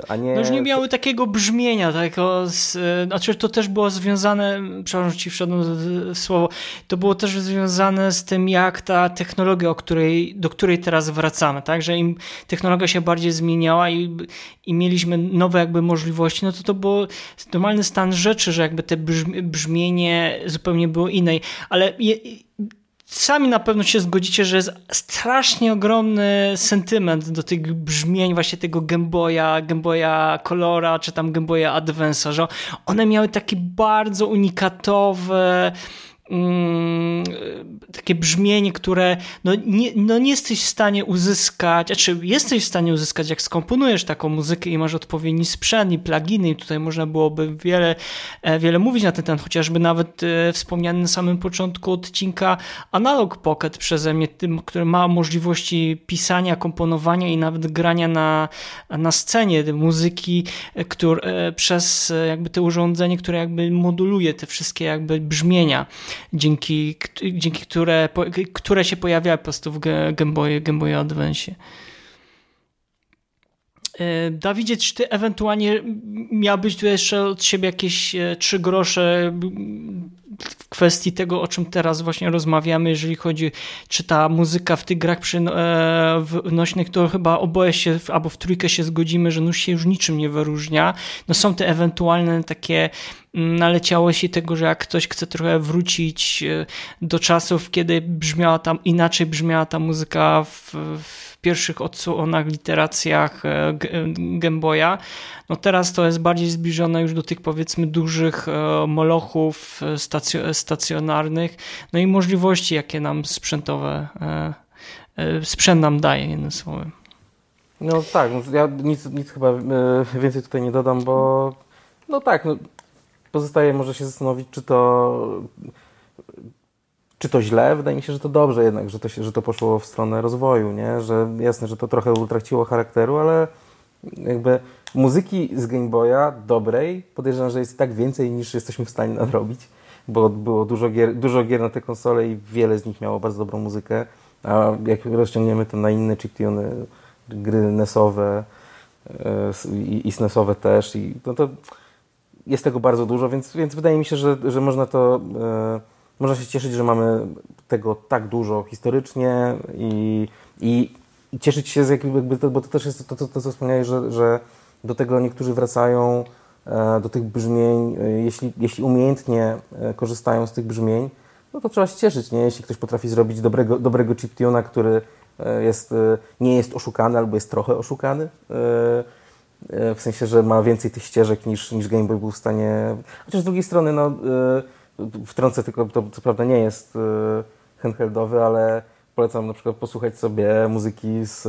A nie... No już nie miały takiego brzmienia, takiego z, y, znaczy to też było związane, przepraszam, ci wszedłem słowo, to było też związane z tym, jak ta technologia, o której, do której teraz wracamy, tak, że im technologia się bardziej zmieniała i, i mieliśmy nowe jakby możliwości, no to to było normalny stan rzeczy, że jakby te brzmienie zupełnie było innej, ale je, sami na pewno się zgodzicie, że jest strasznie ogromny sentyment do tych brzmień właśnie tego Gameboya, Gameboya Colora, czy tam Gameboya Advance'a, że one miały takie bardzo unikatowe Mm, takie brzmienie, które no nie, no nie jesteś w stanie uzyskać, znaczy jesteś w stanie uzyskać, jak skomponujesz taką muzykę i masz odpowiedni sprzęt i pluginy i tutaj można byłoby wiele, e, wiele mówić na ten temat, chociażby nawet e, wspomniany na samym początku odcinka Analog Pocket przeze mnie, tym, który ma możliwości pisania, komponowania i nawet grania na, na scenie muzyki, e, które, przez jakby te urządzenie, które jakby moduluje te wszystkie jakby brzmienia dzięki, dzięki które, które się pojawiały po prostu w Game Boy, Game Boy Advance. E, Dawidzie, czy ty ewentualnie miałbyś tu jeszcze od siebie jakieś e, trzy grosze w kwestii tego, o czym teraz właśnie rozmawiamy, jeżeli chodzi, czy ta muzyka w tych grach nośnych, to chyba oboje się, albo w trójkę się zgodzimy, że no się już niczym nie wyróżnia. No są te ewentualne takie naleciałości tego, że jak ktoś chce trochę wrócić e, do czasów, kiedy brzmiała tam, inaczej brzmiała ta muzyka w, w pierwszych odsłonach, literacjach e, Gameboya. No teraz to jest bardziej zbliżone już do tych powiedzmy dużych e, molochów e, stacjonarnych, no i możliwości, jakie nam sprzętowe, sprzęt nam daje, jednym słowem. No tak, no ja nic, nic chyba więcej tutaj nie dodam, bo no tak, no, pozostaje może się zastanowić, czy to czy to źle? Wydaje mi się, że to dobrze jednak, że to, się, że to poszło w stronę rozwoju, nie? Że jasne, że to trochę utraciło charakteru, ale jakby muzyki z Game Boya dobrej podejrzewam, że jest tak więcej niż jesteśmy w stanie nadrobić, bo było dużo gier, dużo gier na te konsole i wiele z nich miało bardzo dobrą muzykę, a jak rozciągniemy to na inne chiptuny, gry NESowe e, i, i SNESowe też, i no to jest tego bardzo dużo, więc, więc wydaje mi się, że, że można to e, można się cieszyć, że mamy tego tak dużo historycznie i, i, i cieszyć się z jakby, bo to też jest to, to, to co wspomniałeś, że, że do tego niektórzy wracają, e, do tych brzmień, e, jeśli, jeśli umiejętnie e, korzystają z tych brzmień, no to trzeba się cieszyć, nie? Jeśli ktoś potrafi zrobić dobrego, dobrego chiptuna, który jest, nie jest oszukany albo jest trochę oszukany, w sensie, że ma więcej tych ścieżek niż, niż Game Boy był w stanie... Chociaż z drugiej strony, no wtrącę tylko, to co prawda nie jest handheldowy, ale polecam na przykład posłuchać sobie muzyki z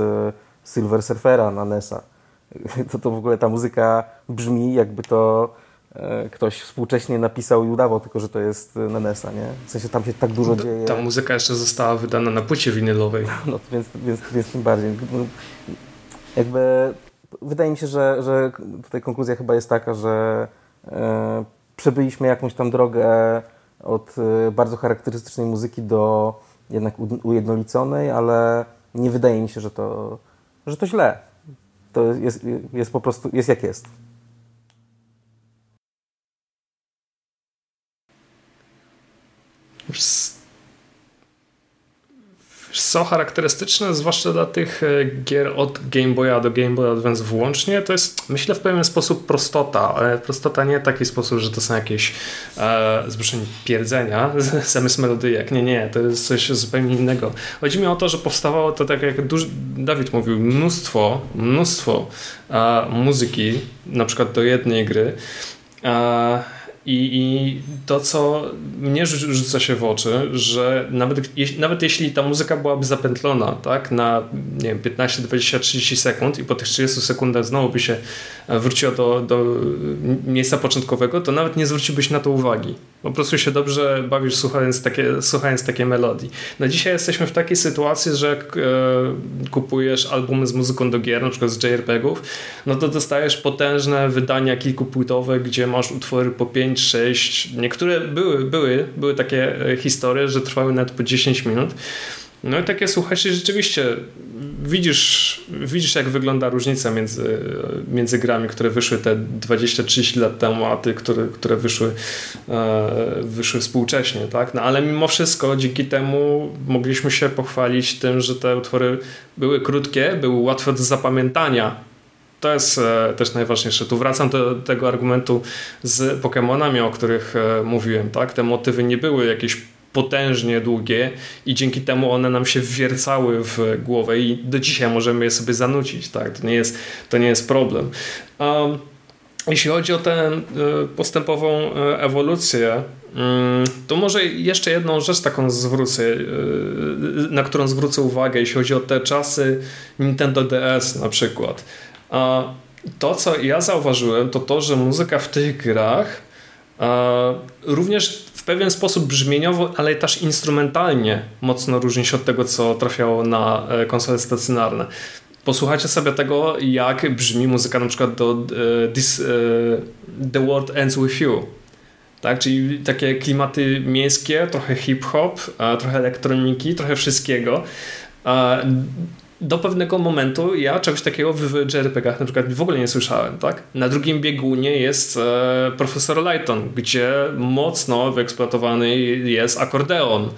Silver Surfera na NES-a. To, to w ogóle ta muzyka brzmi jakby to E, ktoś współcześnie napisał i udawał, tylko że to jest na NES-a, nie? W sensie tam się tak dużo dzieje. Ta muzyka jeszcze została wydana na płycie winylowej. No więc, więc, więc tym bardziej. No, jakby wydaje mi się, że, że tutaj konkluzja chyba jest taka, że przebyliśmy jakąś tam drogę od e, bardzo charakterystycznej muzyki do jednak ujednoliconej, ale nie wydaje mi się, że to, że to źle. To jest, jest po prostu, jest jak jest. Co charakterystyczne, zwłaszcza dla tych e, gier od Game Boya do Game Boy Advance włącznie, to jest myślę w pewien sposób prostota, ale prostota nie w taki sposób, że to są jakieś e, zbyszeń pierdzenia, zamysł melodyjek. Nie, nie, to jest coś zupełnie innego. Chodzi mi o to, że powstawało to tak jak duży, Dawid mówił, mnóstwo, mnóstwo e, muzyki, na przykład do jednej gry. E, i, I, to, co mnie rzuca się w oczy, że nawet, nawet jeśli ta muzyka byłaby zapętlona tak, na nie wiem, 15, 20, 30 sekund i po tych 30 sekundach znowu by się wróciła do, do miejsca początkowego, to nawet nie zwróciłbyś na to uwagi. Po prostu się dobrze bawisz słuchając, takie, słuchając takiej melodii. No dzisiaj jesteśmy w takiej sytuacji, że jak e, kupujesz albumy z muzyką do gier, na przykład z JRPG-ów, no to dostajesz potężne wydania kilkupłytowe, gdzie masz utwory po 5, 6, niektóre były, były, były takie e, historie, że trwały nawet po 10 minut. No i takie słuchacze rzeczywiście widzisz, widzisz jak wygląda różnica między, między grami, które wyszły te 20-30 lat temu, a ty, które, które wyszły, e, wyszły współcześnie, tak? No ale mimo wszystko dzięki temu mogliśmy się pochwalić tym, że te utwory były krótkie, były łatwe do zapamiętania, to jest e, też najważniejsze. Tu wracam do tego argumentu z Pokémonami, o których e, mówiłem. Tak? Te motywy nie były jakieś potężnie długie i dzięki temu one nam się wwiercały w głowę i do dzisiaj możemy je sobie zanucić. Tak? To, nie jest, to nie jest problem. Um, jeśli chodzi o tę e, postępową e, ewolucję, mm, to może jeszcze jedną rzecz taką zwrócę, e, na którą zwrócę uwagę, jeśli chodzi o te czasy Nintendo DS na przykład. To, co ja zauważyłem, to to, że muzyka w tych grach również w pewien sposób brzmieniowo, ale też instrumentalnie mocno różni się od tego, co trafiało na e, konsole stacjonarne. Posłuchajcie sobie tego, jak brzmi muzyka na przykład do this, uh, The World Ends With You. Tak, czyli takie klimaty miejskie, trochę hip-hop, trochę elektroniki, trochę wszystkiego do pewnego momentu ja czegoś takiego w JRPG-ach na przykład w ogóle nie słyszałem, tak? Na drugim biegunie jest e, Profesor Lighton, gdzie mocno wyeksploatowany jest akordeon.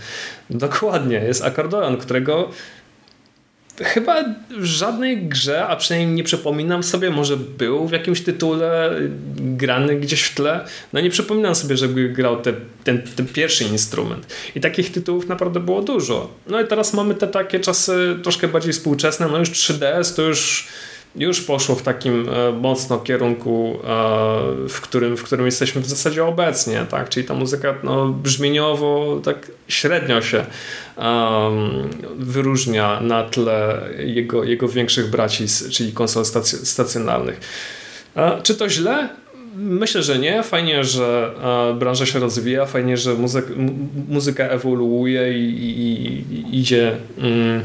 Dokładnie, jest akordeon, którego Chyba w żadnej grze, a przynajmniej nie przypominam sobie, może był w jakimś tytule grany gdzieś w tle. No nie przypominam sobie, żeby grał te, ten, ten pierwszy instrument. I takich tytułów naprawdę było dużo. No i teraz mamy te takie czasy troszkę bardziej współczesne. No już 3DS to już już poszło w takim e, mocno kierunku, e, w którym, w którym jesteśmy w zasadzie obecnie, tak? Czyli ta muzyka no, brzmieniowo tak średnio się um, wyróżnia na tle jego, jego większych braci, czyli konsol stacjonarnych. E, czy to źle? Myślę, że nie. Fajnie, że branża się rozwija, fajnie, że muzyka, muzyka ewoluuje i, i, i idzie. Mm,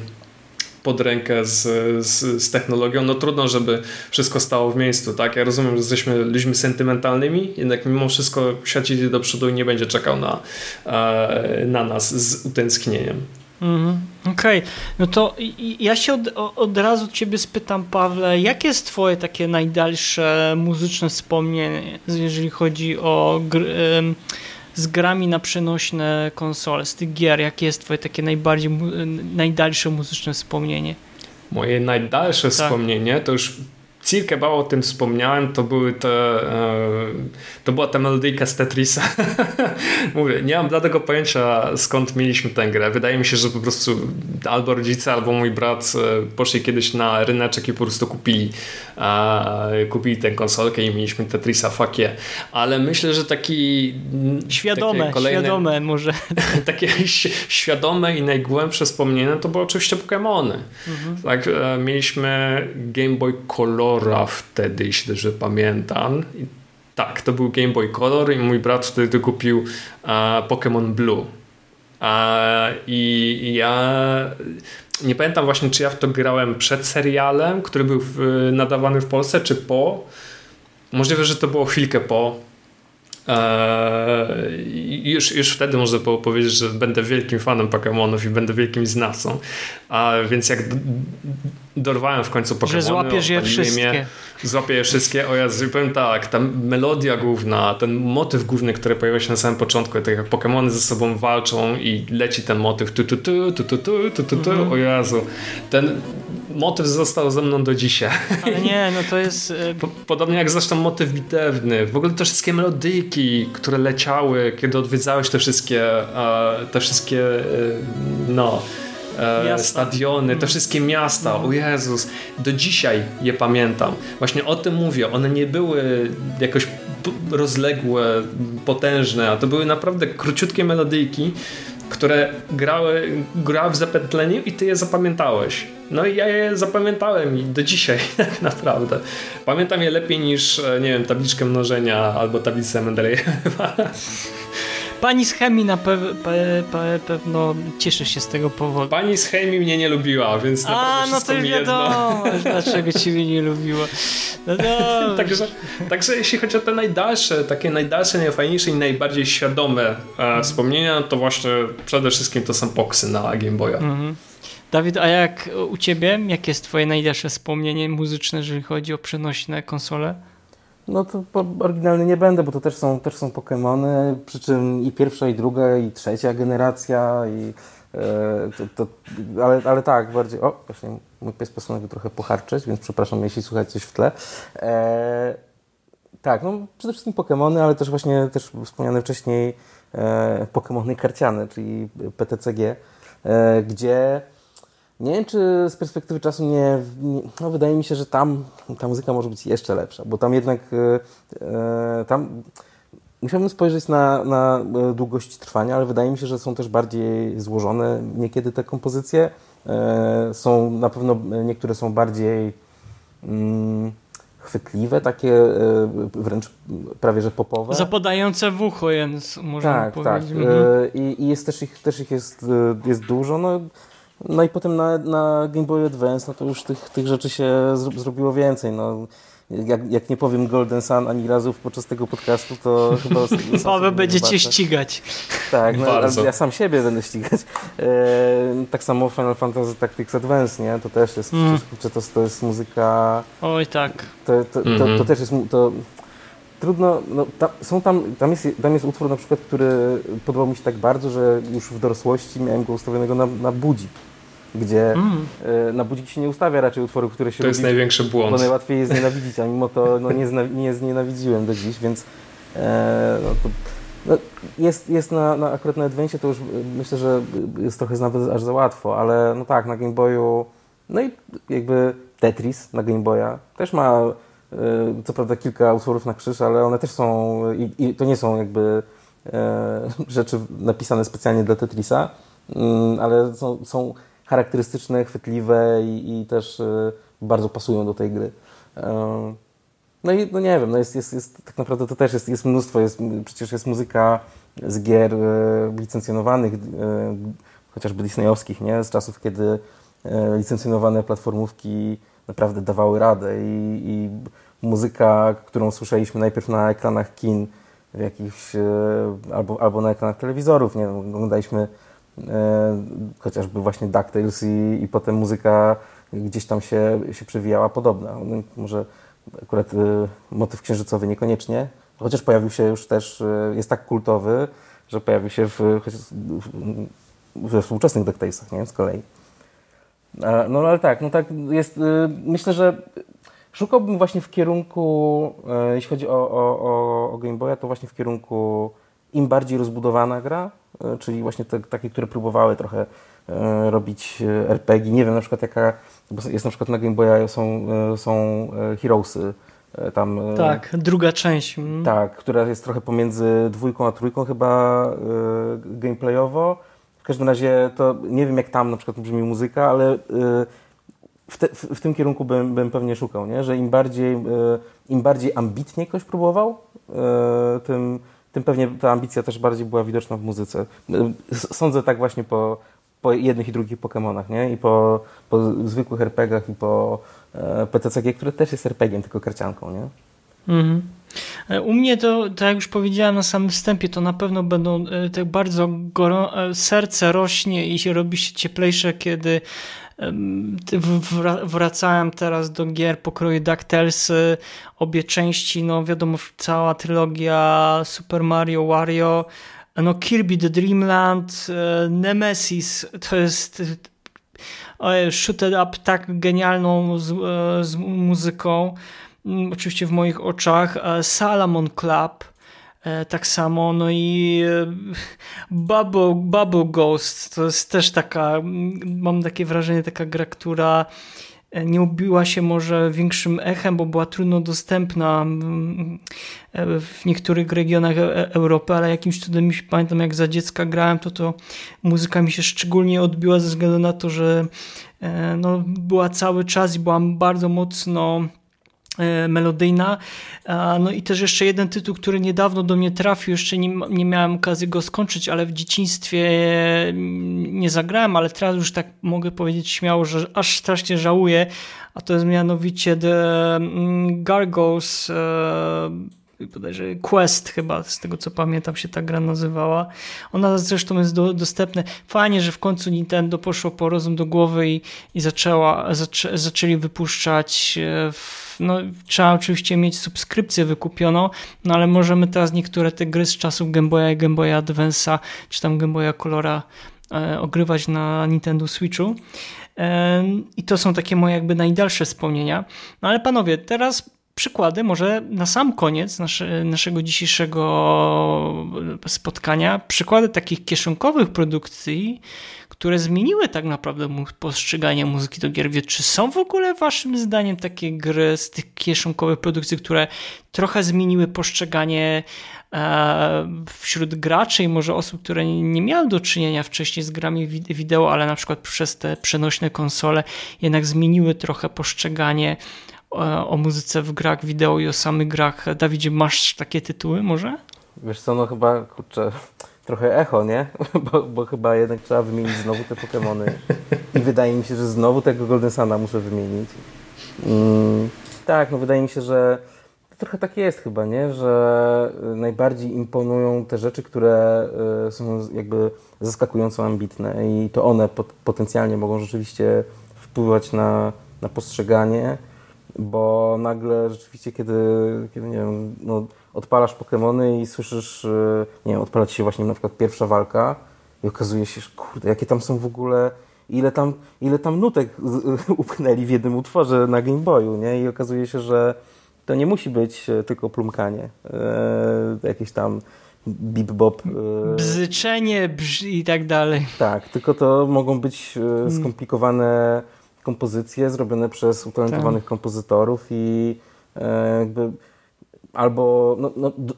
pod rękę z, z, z, technologią, no trudno, żeby wszystko stało w miejscu, tak? Ja rozumiem, że jesteśmy ludźmi sentymentalnymi, jednak mimo wszystko świat idzie do przodu i nie będzie czekał na, e, na nas z utęsknieniem. Mm, Okej, okay. no to ja się od, od razu ciebie spytam, Pawle, jakie jest twoje takie najdalsze muzyczne wspomnienie, jeżeli chodzi o gry, z grami na przenośne konsole, z tych gier, jakie jest twoje takie najbardziej, najdalsze muzyczne wspomnienie? Moje najdalsze tak. wspomnienie to już Cirkę o tym wspomniałem, to były te, e, to była ta melodyjka z Tetrisa. Mówię, nie mam dlatego pojęcia skąd mieliśmy tę grę. Wydaje mi się, że po prostu albo rodzice, albo mój brat e, poszli kiedyś na ryneczek i po prostu kupili kupili tę konsolkę i mieliśmy Tetrisa fakie. Ale myślę, że taki świadome, kolejne, świadome może. Takie świadome i najgłębsze wspomnienie to były oczywiście Pokémony. Mhm. Tak, e, mieliśmy Game Boy Colora wtedy, jeśli dobrze pamiętam. I tak, to był Game Boy Color i mój brat wtedy kupił Pokémon Blue. Uh, I ja nie pamiętam właśnie, czy ja w to grałem przed serialem, który był w, nadawany w Polsce, czy po. Możliwe, że to było chwilkę po. Eee, już, już wtedy można było powiedzieć, że będę wielkim fanem Pokémonów i będę wielkim znawcą. A więc jak dorwałem w końcu Pokémony. Że złapiesz je wszystkie. Złapię je wszystkie. O ja powiem tak, ta melodia główna, ten motyw główny, który pojawia się na samym początku, tak jak Pokémony ze sobą walczą i leci ten motyw tu tu tu tu tu tu tu, tu, tu. Mhm. o Jezu. Ten motyw został ze mną do dzisiaj. Ale nie, no to jest... Y, podobnie jak zresztą motyw bitewny. W ogóle te wszystkie melodyki, które leciały, kiedy odwiedzałeś te wszystkie e, te wszystkie y, no e, stadiony, te wszystkie miasta. O Jezus, do dzisiaj je pamiętam. Właśnie o tym mówię. One nie były jakoś rozległe, potężne, a to były naprawdę króciutkie melodyjki, które grały, grały w zapętleniu i ty je zapamiętałeś. No i ja je zapamiętałem i do dzisiaj tak naprawdę. Pamiętam je lepiej niż, e, nie wiem, tabliczkę mnożenia albo tablicę Mendelejewa. Pani z chemii na pewno pe, pe, pewno cieszy się z tego powodu. Pani z chemii mnie nie lubiła, więc A, naprawdę no to wiadomo, dlaczego ciebie nie lubiła. No także, także jeśli chodzi o te najdalsze, takie najdalsze, najfajniejsze i najbardziej świadome e, wspomnienia, to właśnie przede wszystkim to są poksy na Game Boya. Mhm. Dawid, a jak u ciebie? Jakie jest twoje najdalsze wspomnienie muzyczne, jeżeli chodzi o przenośne konsole? No to oryginalny nie będę, bo to też są, też są Pokémony, przy czym i pierwsza, i druga, i trzecia generacja, i e, to, to, ale, ale tak, bardziej. O, właśnie mój pies postanowił trochę pocharczyć, więc przepraszam, jeśli słuchać coś w tle. E, tak, no przede wszystkim Pokémony, ale też właśnie też wspomniane wcześniej e, Pokémony karciane, czyli PTCG, e, gdzie nie wiem, czy z perspektywy czasu nie, nie, No, wydaje mi się, że tam ta muzyka może być jeszcze lepsza, bo tam jednak. E, tam. Musiałbym spojrzeć na, na e, długość trwania, ale wydaje mi się, że są też bardziej złożone niekiedy te kompozycje. E, są na pewno niektóre są bardziej mm, chwytliwe, takie e, wręcz prawie że popowe. Zapadające w ucho, więc można tak, powiedzieć. Tak, tak. Mhm. I, I jest też ich, też ich jest, jest dużo. No, no i potem na, na Game Boy Advance, no to już tych, tych rzeczy się zrobiło więcej. No, jak, jak nie powiem Golden Sun ani razu podczas tego podcastu, to chyba... Paweł będzie cię ścigać. Tak, no, ja sam siebie będę ścigać. E, tak samo Final Fantasy Tactics Advance, nie? To też jest, mm. czy to, to jest muzyka... Oj, tak. To, to, to, mm -hmm. to mhm. też jest... To, trudno, no, tam, są tam, tam, jest, tam jest utwór na przykład, który podobał mi się tak bardzo, że już w dorosłości miałem go ustawionego na, na budzik gdzie mm. na budzik się nie ustawia raczej utworów, które się To jest największy błąd. Bo najłatwiej jest znienawidzić, a mimo to no, nie, zna, nie znienawidziłem do dziś, więc e, no, to, no, jest, jest na, na, akurat na Advencie to już myślę, że jest trochę nawet aż za łatwo, ale no tak, na Game Boyu, no i jakby Tetris na Game Boya też ma e, co prawda kilka utworów na krzyż, ale one też są, i, i to nie są jakby e, rzeczy napisane specjalnie dla Tetrisa, mm, ale są, są charakterystyczne, chwytliwe i, i też y, bardzo pasują do tej gry. No i no nie wiem, no jest, jest, jest, tak naprawdę to też jest, jest mnóstwo, jest, przecież jest muzyka z gier licencjonowanych, chociażby disneyowskich, nie? z czasów, kiedy licencjonowane platformówki naprawdę dawały radę i, i muzyka, którą słyszeliśmy najpierw na ekranach kin, w jakichś, albo, albo na ekranach telewizorów, nie? oglądaliśmy E, chociażby właśnie DuckTales i, i potem muzyka gdzieś tam się, się przewijała podobna. No, może akurat y, motyw księżycowy niekoniecznie, chociaż pojawił się już też, y, jest tak kultowy, że pojawił się w, we współczesnych DuckTalesach, nie? Z kolei. No ale tak, no tak jest, y, myślę, że szukałbym właśnie w kierunku, e, jeśli chodzi o, o, o, Game Boya, to właśnie w kierunku im bardziej rozbudowana gra, e, czyli właśnie te, takie, które próbowały trochę e, robić RPG. Nie wiem na przykład jaka, bo jest na przykład na Game Boya są, są Heroesy, tam... Tak, druga część. mm. tak, która jest trochę pomiędzy dwójką a trójką chyba gameplayowo. Każdym razie to nie wiem jak tam na przykład brzmi muzyka, ale y, w, te, w, w tym kierunku bym, bym pewnie szukał, nie? że im bardziej, y, im bardziej ambitnie ktoś próbował, y, tym, tym pewnie ta ambicja też bardziej była widoczna w muzyce. Sądzę tak właśnie po, po jednych i drugich Pokémonach, nie? I po, po zwykłych RPGach i po e, PTCG, które też jest RPG-iem, tylko karcianką, nie? Mhm. E, U mnie to, tak jak już powiedziałem na samym wstępie, to na pewno będą tak bardzo goro, e, serce rośnie i się robi się cieplejsze, kiedy wracałem teraz do gier pokroju DuckTales, obie części, no wiadomo, cała trylogia Super Mario, Wario, no Kirby The Dream Land, e, Nemesis, to jest e, shooted up tak genialną z, z muzyką, oczywiście w moich oczach, e, Salomon Club, e, tak samo, no i e, Bubble, Bubble Ghost, to jest też taka, mm, mam takie wrażenie, taka gra, która nie ubiła się może większym echem, bo była trudno dostępna mm, w niektórych regionach Europy, ale jakimś cudem pamiętam, jak za dziecka grałem, to to muzyka mi się szczególnie odbiła ze względu na to, że no, była cały czas i była bardzo mocno melodyjna. A, No i też jeszcze jeden tytuł, który niedawno do mnie trafił, jeszcze nie, nie miałem okazji go skończyć, ale w dzieciństwie mm, nie zagrałem, ale teraz już tak mogę powiedzieć śmiało, że aż strasznie żałuję, a to jest mianowicie The mm, Gargoyles e, bodajże Quest chyba, z tego co pamiętam się ta gra nazywała. Ona zresztą jest do, dostępna. Fajnie, że w końcu Nintendo poszło po rozum do głowy i, i zaczęła, zaczę, zaczęli wypuszczać e, w, no, trzeba oczywiście mieć subskrypcję wykupioną, no ale możemy teraz niektóre te gry z czasów Game Boya i Game Boya Advance'a, czy tam Game Boya Colora e, ogrywać na Nintendo Switchu. E, I to są takie moje jakby najdalsze wspomnienia. No ale panowie, teraz przykłady, może na sam koniec nasze, naszego dzisiejszego spotkania, przykłady takich kieszonkowych produkcji, które zmieniły tak naprawdę postrzeganie muzyki do gier. Czy są w ogóle waszym zdaniem takie gry z tych kieszonkowych produkcji, które trochę zmieniły postrzeganie e, wśród graczy i może osób, które nie miały do czynienia wcześniej z grami wi- wideo, ale na przykład przez te przenośne konsole jednak zmieniły trochę postrzeganie e, o muzyce w grach wideo i o samych grach. Dawidzie, masz takie tytuły może? Wiesz co, no chyba, kurczę, trochę echo, nie? Bo, bo chyba jednak trzeba wymienić znowu te Pokémony. I wydaje mi się, że znowu tego Golden Suna muszę wymienić. Mm, tak, no wydaje mi się, że trochę tak jest chyba, nie? Że najbardziej imponują te rzeczy, które y, są jakby zaskakująco ambitne i to one pot- potencjalnie mogą rzeczywiście wpływać na, na postrzeganie, bo nagle rzeczywiście, kiedy, kiedy nie wiem, no, odpalasz Pokémony i słyszysz, y, nie wiem, odpala ci się właśnie na przykład pierwsza walka i okazuje się, że kurde, jakie tam są w ogóle, ile tam, ile tam nutek upchnęli w jednym utworze na Game Boyu, nie? I okazuje się, że to nie musi być e, tylko plumkanie, e, jakieś tam bip-bop. e, Bzyczenie brz i tak dalej. tak, tylko to mogą być e, skomplikowane kompozycje zrobione przez utalentowanych kompozytorów i e, jakby albo no, no, do,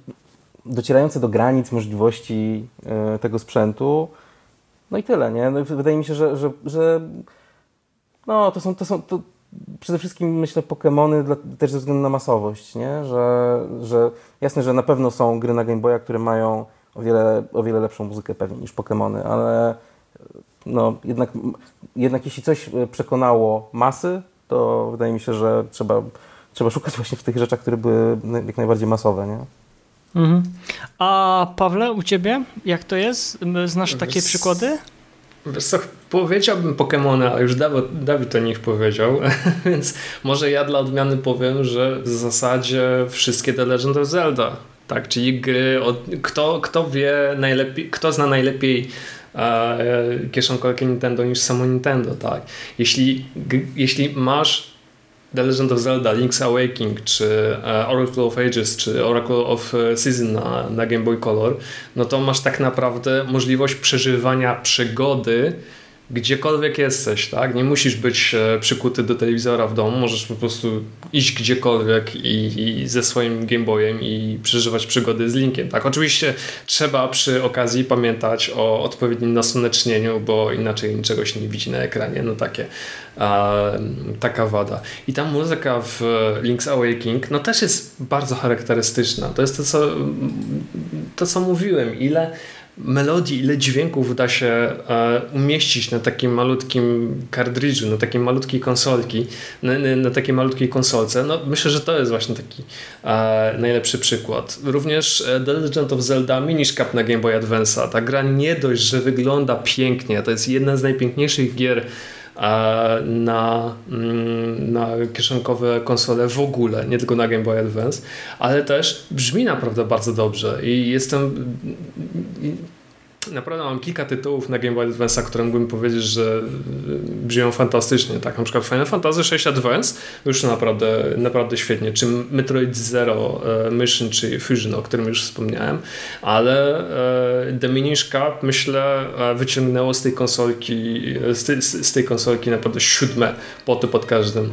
docierające do granic możliwości e, tego sprzętu. No i tyle, nie? No, wydaje mi się, że, że, że no, to są, to są to przede wszystkim myślę Pokémony też ze względu na masowość, nie? Że, że jasne, że na pewno są gry na Game Boya, które mają o wiele, o wiele lepszą muzykę pewnie niż Pokémony, ale no, jednak, jednak jeśli coś e, przekonało masy, to wydaje mi się, że trzeba, trzeba szukać właśnie w tych rzeczach, które były jak najbardziej masowe, nie? Mhm. A Pawle, u ciebie jak to jest? Znasz takie Wiesz- przykłady? Wiesz co, powiedziałbym Pokémona, a już Dawid, Dawid to nich powiedział, więc może ja dla odmiany powiem, że w zasadzie wszystkie The Legend of Zelda, tak, czyli gry, od, kto, kto wie najlepiej, kto zna najlepiej e, kieszonkowe Nintendo niż samo Nintendo, tak. Jeśli, g, jeśli masz The Legend of Zelda, Link's Awakening, czy Oracle of Ages, czy Oracle of Season na, na Game Boy Color, no to masz tak naprawdę możliwość przeżywania przygody gdziekolwiek jesteś, tak? Nie musisz być e, przykuty do telewizora w domu, możesz po prostu iść gdziekolwiek i, i ze swoim Game Boyem i przeżywać przygody z Linkiem, tak? Oczywiście trzeba przy okazji pamiętać o odpowiednim nasłonecznieniu, bo inaczej niczego się nie widzi na ekranie, no takie a, taka wada. I ta muzyka w Link's Awakening, no też jest bardzo charakterystyczna. To jest to, co, to, co mówiłem, ile melodii, ile dźwięków da się e, umieścić na takim malutkim kartridżu, na takiej malutkiej konsolki, na, na takiej malutkiej konsolce, no myślę, że to jest właśnie taki e, najlepszy przykład. Również e, The Legend of Zelda Minish Cap na Game Boy Advance'a. Ta gra nie dość, że wygląda pięknie, to jest jedna z najpiękniejszych gier na, mm, na kieszonkowe konsole w ogóle, nie tylko na Game Boy Advance, ale też brzmi naprawdę bardzo dobrze i jestem Naprawdę mam kilka tytułów na Game Boy Advance, które mógłbym powiedzieć, że y, brzmią fantastycznie. Tak, na przykład Final Fantasy VI Advance już naprawdę, naprawdę świetnie, czy Metroid Zero e, Mission, czy Fusion, o którym już wspomniałem, ale e, The Minish Cap myślę e, wyciągnęło z tej konsolki z tej, z tej konsolki naprawdę siódme poty pod każdym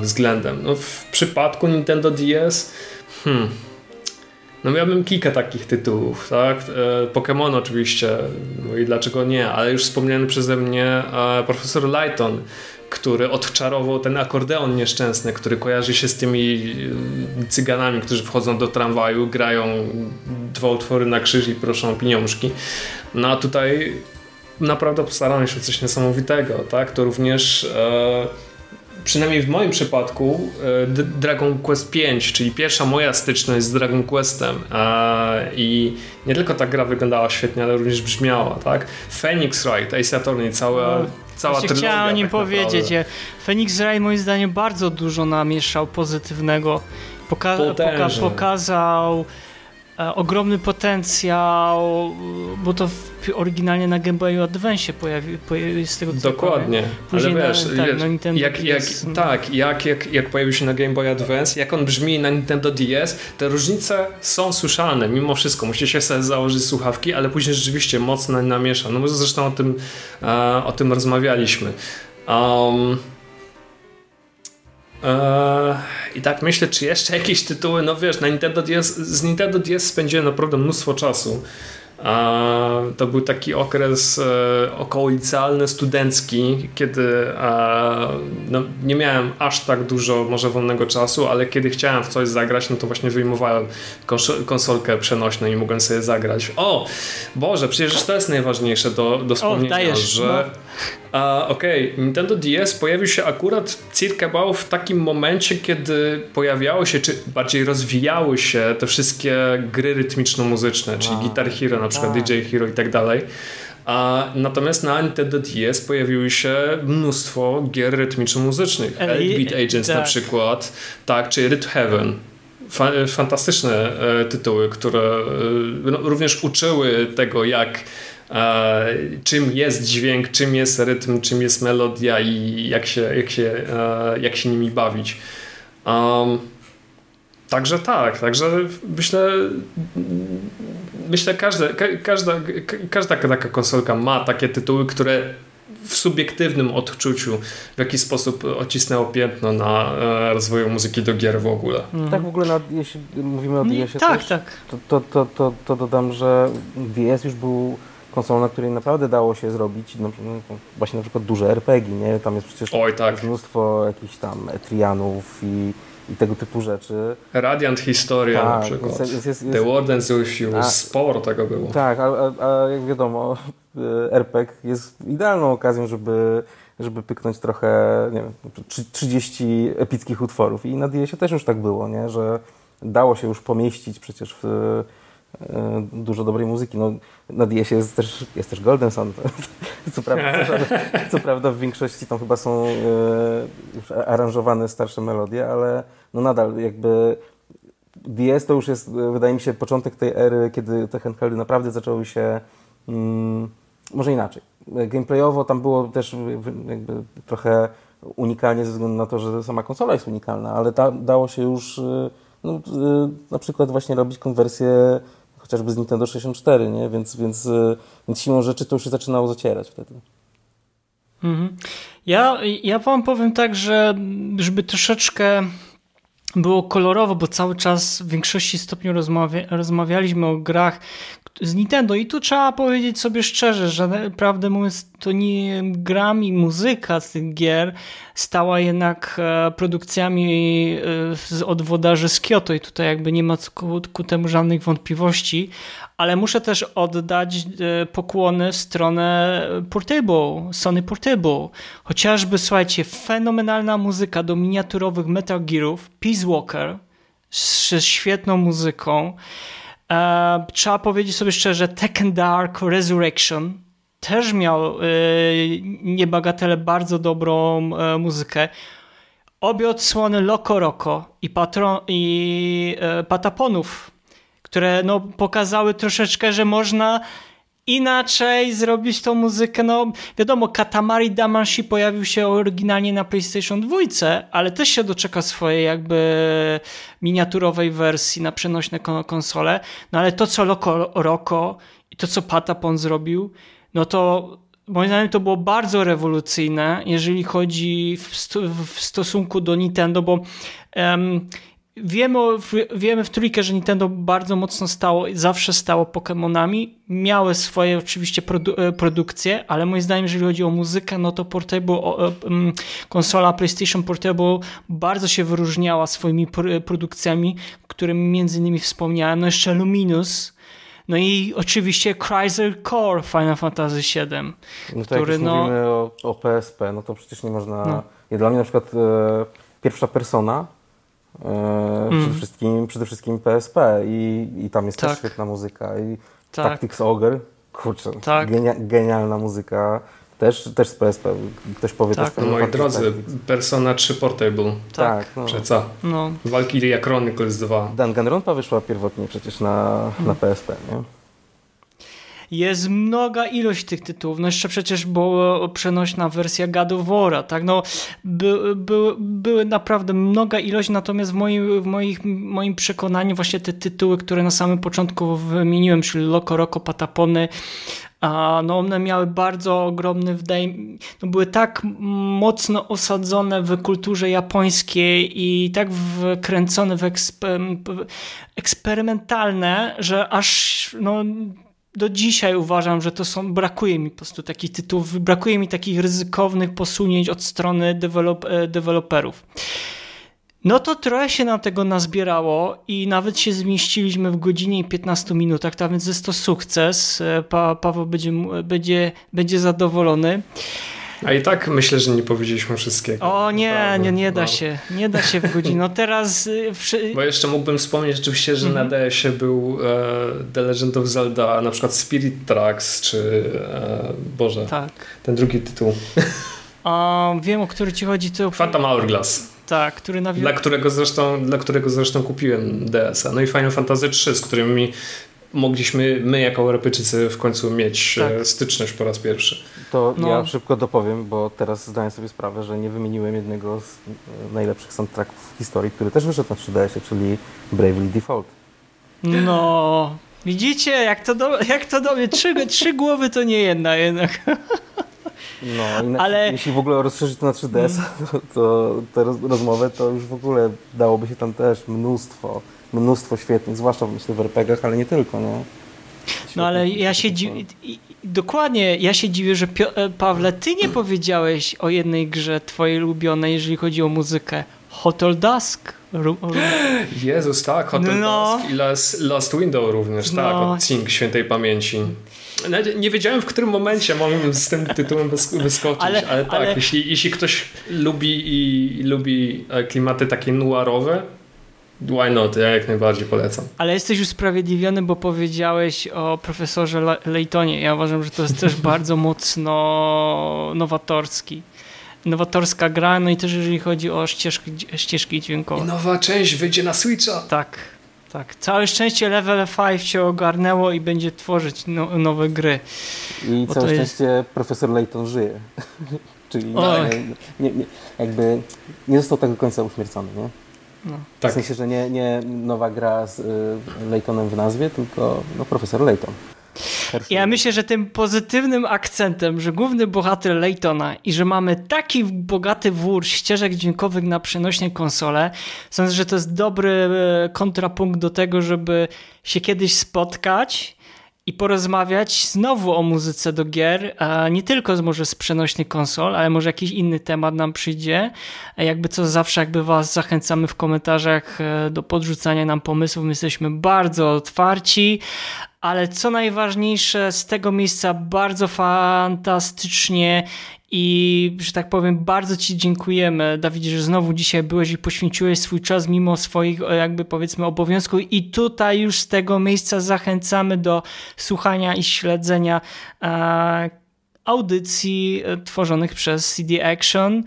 względem. No, w przypadku Nintendo DS hmm, no miałbym kilka takich tytułów, tak? E, Pokémon oczywiście, no i dlaczego nie, ale już wspomniany przeze mnie e, profesor Lighton, który odczarował ten akordeon nieszczęsny, który kojarzy się z tymi e, cyganami, którzy wchodzą do tramwaju, grają dwa utwory na krzyż i proszą o pieniążki. No a tutaj naprawdę postarano się o coś niesamowitego, tak? To również przynajmniej w moim przypadku e, Dragon Quest 5, czyli pierwsza moja styczność z Dragon Questem i nie tylko ta gra wyglądała świetnie, ale również brzmiała, tak? Phoenix Wright, Ace Attorney, cała, no, cała trylogia. Chciałem o nim tak powiedzieć. Naprawdę. Phoenix Wright moim zdaniem bardzo dużo namieszał pozytywnego. Poka poka pokazał E, ogromny potencjał, bo to oryginalnie na Game Boy Advance pojawił pojawi, z tego co Dokładnie, Później ale wiesz, na, tak, wiesz na Nintendo jak, DS. Jak, tak, jak, jak, jak pojawił się na Game Boy Advance, jak on brzmi na Nintendo DS, te różnice są słyszalne mimo wszystko. Musicie sobie założyć słuchawki, ale później rzeczywiście mocno namiesza. No my zresztą o tym, e, o tym rozmawialiśmy. Um, I tak myślę, czy jeszcze jakieś tytuły, no wiesz, na Nintendo DS, z Nintendo DS spędziłem naprawdę mnóstwo czasu. To był taki okres e, okolicalny, studencki, kiedy e, no, nie miałem aż tak dużo może wolnego czasu, ale kiedy chciałem w coś zagrać, no to właśnie wyjmowałem konsolkę przenośną i mogłem sobie zagrać. O, Boże, przecież to jest najważniejsze do, do wspomnienia, o, dajesz, że... No Okej, okay. Nintendo DS pojawił się akurat circa w takim momencie, kiedy pojawiały się, czy bardziej rozwijały się te wszystkie gry rytmiczno-muzyczne, czyli Guitar Hero, na przykład tak. DJ Hero i tak dalej. A natomiast na Nintendo DS pojawiły się mnóstwo gier rytmiczno-muzycznych. 8-Bit Agents tak. na przykład, tak, czy Rhythm Heaven fantastyczne e, tytuły, które e, no, również uczyły tego, jak e, czym jest dźwięk, czym jest rytm, czym jest melodia i jak się, jak się, e, jak się nimi bawić. Um, także tak, także myślę, myślę każda, każda, każda taka konsolka ma takie tytuły, które w subiektywnym odczuciu w jakiś sposób ocisnęło piętno na e, rozwoju muzyki do gier w ogóle. Mm. Tak w ogóle, na, jeśli mówimy o DS-ie tak, tak. To, to, to, to, to dodam, że DS już był konsolą, na której naprawdę dało się zrobić no, właśnie na przykład duże RPG, nie? Tam jest przecież Oj, tak. mnóstwo jakichś tam Etrianów i, i tego typu rzeczy. Radiant Historia tak, na przykład. Jest, jest, jest, The Warden with You, sporo tego było. Tak, a, a, a jak wiadomo, RPG jest idealną okazją, żeby żeby pyknąć trochę, nie wiem, 30 epickich utworów. I na DS też już tak było, nie? że dało się już pomieścić przecież w E, dużo dobrej muzyki. No, na DS jest też, jest też Golden Sun. Co prawda, co, co prawda w większości tam chyba są już aranżowane starsze melodie, ale no nadal jakby DS to już jest, wydaje mi się, początek tej ery, kiedy te handheldy naprawdę zaczęły się, mm, może inaczej. gameplayowo tam było też jakby trochę unikalnie ze względu na to, że sama konsola jest unikalna, ale da, dało się już no, na przykład właśnie robić konwersję chociażby z Nintendo 64, nie? Więc, więc, więc siłą rzeczy to już się zaczynało zacierać wtedy. Mhm. Ja, ja wam powiem tak, że żeby troszeczkę było kolorowo, bo cały czas w większości stopniu rozmawia, rozmawialiśmy o grach z Nintendo i tu trzeba powiedzieć sobie szczerze, że naprawdę mówiąc to nie gram i muzyka z tych gier stała jednak e, produkcjami e, od wodarzy z Kyoto i tutaj jakby nie ma ku, ku temu żadnych wątpliwości, ale muszę też oddać e, pokłony w stronę Portable, Sony Portable. Chociażby, słuchajcie, fenomenalna muzyka do miniaturowych Metal Gearów, Peace Walker z świetną muzyką. E, trzeba powiedzieć sobie szczerze, Tekken Dark Resurrection też miał e, niebagatelę bardzo dobrą e, muzykę. Obie odsłony Loco Roco i, patron, i e, Pataponów które no, pokazały troszeczkę, że można inaczej zrobić tą muzykę. No wiadomo, Katamari Damacy pojawił się oryginalnie na PlayStation 2, ale też się doczeka swojej jakby miniaturowej wersji na przenośne konsole. No ale to, co Loco Roco i to, co Patapon zrobił, no to moim zdaniem to było bardzo rewolucyjne, jeżeli chodzi w, sto w stosunku do Nintendo, bo um, Wiemy, wiemy w trójkę, że Nintendo bardzo mocno stało, zawsze stało Pokémonami. Miały swoje oczywiście produ e, produkcje, ale moim zdaniem, jeżeli chodzi o muzykę, no to Portable, o, konsola PlayStation Portable bardzo się wyróżniała swoimi produkcjami, którymi między innymi wspomniałem. No jeszcze Luminous, no i oczywiście Chrysler Core Final Fantasy VII. No to który, jak no... mówimy o, o, PSP, no to przecież nie można... No. Dla mnie na przykład e, pierwsza persona mm. przede, wszystkim, przede wszystkim PSP i, i tam jest tak. też świetna muzyka i tak. Tactics Ogre, kurczę, tak. genia, genialna muzyka. Też, też z PSP. Ktoś powie tak. też. Moi drodzy, Persona 3 Portable. Tak. tak no. co? No. Valkyria Chronicles 2. Danganronpa wyszła pierwotnie przecież na, na PSP, nie? Jest mnoga ilość tych tytułów. No jeszcze przecież była przenośna wersja God of War, tak? No, by, by, były naprawdę mnoga ilość, natomiast w moim, w moich, moim przekonaniu właśnie te tytuły, które na samym początku wymieniłem, czyli Loco Roco, Patapony, a no one miały bardzo ogromny, wydaje no były tak mocno osadzone w kulturze japońskiej i tak wkręcone w eksperymentalne, że aż no, do dzisiaj uważam, że to są, brakuje mi po prostu takich tytułów, brakuje mi takich ryzykownych posunięć od strony dewelop, e, deweloperów. No to trochę się nam tego nazbierało i nawet się zmieściliśmy w godzinie i 15 minutach, tak więc jest to sukces. E, pa, Paweł będzie, będzie, będzie zadowolony. A i tak myślę, że nie powiedzieliśmy wszystkiego. O nie, nie, nie da się. Nie da się w godzinę. No teraz... Y, wszy... Bo jeszcze mógłbym wspomnieć oczywiście, że mm -hmm. na DS-ie był e, The Legend of Zelda, na przykład Spirit Tracks, czy e, Boże, tak. ten drugi tytuł. A, wiem, o który ci chodzi. To... Phantom Hourglass. Tak, który nawi... dla którego zresztą Dla którego zresztą kupiłem DS-a. No i Final Fantasy 3, z którymi mogliśmy my jako Europejczycy w końcu mieć e, tak. styczność po raz pierwszy. To no. ja szybko dopowiem, bo teraz zdaję sobie sprawę, że nie wymieniłem jednego z e, najlepszych soundtracków w historii, który też wyszedł na 3DS-ie, czyli Bravely Default. No, widzicie, jak to do, jak to do mnie, trzy, trzy głowy to nie jedna jednak. No, ale... jeśli w ogóle rozszerzyć to na 3DS, to, to tę rozmowę to już w ogóle dałoby się tam też mnóstwo mnóstwo świetnych, zwłaszcza myślę w RPGach, ale nie tylko. No, no ale ja się dziwię, dokładnie, ja się dziwię, że e, Pawle, ty nie powiedziałeś o jednej grze twojej ulubionej, jeżeli chodzi o muzykę. Hotel Dusk. Jezus, tak, Hotel no. Dusk i Last, Last Window również, tak, no. tak, od Cink Świętej Pamięci. Nie wiedziałem, w którym momencie mam z tym tytułem wyskoczyć, ale, ale tak, ale... Jeśli, jeśli ktoś lubi i lubi e, klimaty takie noirowe, Why not? Ja jak najbardziej polecam. Ale jesteś usprawiedliwiony, bo powiedziałeś o profesorze Lejtonie. Ja uważam, że to jest też bardzo mocno nowatorski. Nowatorska gra, no i też jeżeli chodzi o ścieżki, ścieżki dźwiękowe. I nowa część wyjdzie na Switcha. Tak. tak. Całe szczęście Level 5 się ogarnęło i będzie tworzyć no, nowe gry. I Bo całe szczęście jest... profesor Layton żyje. Czyli nie, nie, nie, jakby nie został tak do końca uśmiercony, nie? No. Tak. W sensie, że nie, nie nowa gra z y, Laytonem w nazwie, tylko no, profesor Layton. Ja myślę, że tym pozytywnym akcentem, że główny bohater Laytona i że mamy taki bogaty wór ścieżek dźwiękowych na przenośne konsole, sądzę, że to jest dobry e, kontrapunkt do tego, żeby się kiedyś spotkać i porozmawiać znowu o muzyce do gier, nie tylko może z przenośnych konsol, ale może jakiś inny temat nam przyjdzie. Jakby co zawsze, jakby was zachęcamy w komentarzach e, do podrzucania nam pomysłów. My jesteśmy bardzo otwarci, ale co najważniejsze, z tego miejsca bardzo fantastycznie i, że tak powiem, bardzo Ci dziękujemy, Dawidzie, że znowu dzisiaj byłeś i poświęciłeś swój czas mimo swoich, jakby powiedzmy, obowiązków. I tutaj już z tego miejsca zachęcamy do słuchania i śledzenia. E, audycji e, tworzonych przez CD Action,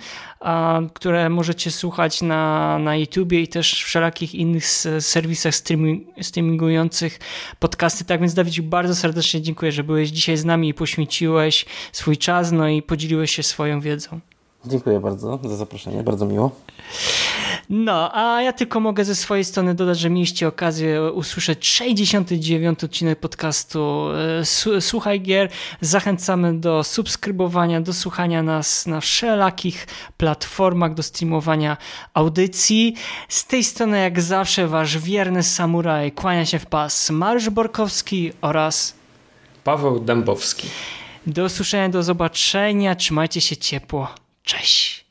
które możecie słuchać na, na YouTubie i też wszelakich innych serwisach streaming, streamingujących podcasty. Tak więc Dawid, bardzo serdecznie dziękuję, że byłeś dzisiaj z nami i poświęciłeś swój czas, no i podzieliłeś się swoją wiedzą. Dziękuję bardzo za zaproszenie, bardzo miło. No, a ja tylko mogę ze swojej strony dodać, że mieliście okazję usłyszeć 69 odcinek podcastu e, Słuchaj Gier. Zachęcamy do subskrybowania, do słuchania nas na wszelakich platformach, do streamowania audycji. Z tej strony, jak zawsze, wasz wierny samuraj kłania się w pas Mariusz Borkowski oraz Paweł Dębowski. Do usłyszenia, do zobaczenia. Trzymajcie się ciepło. Cześć.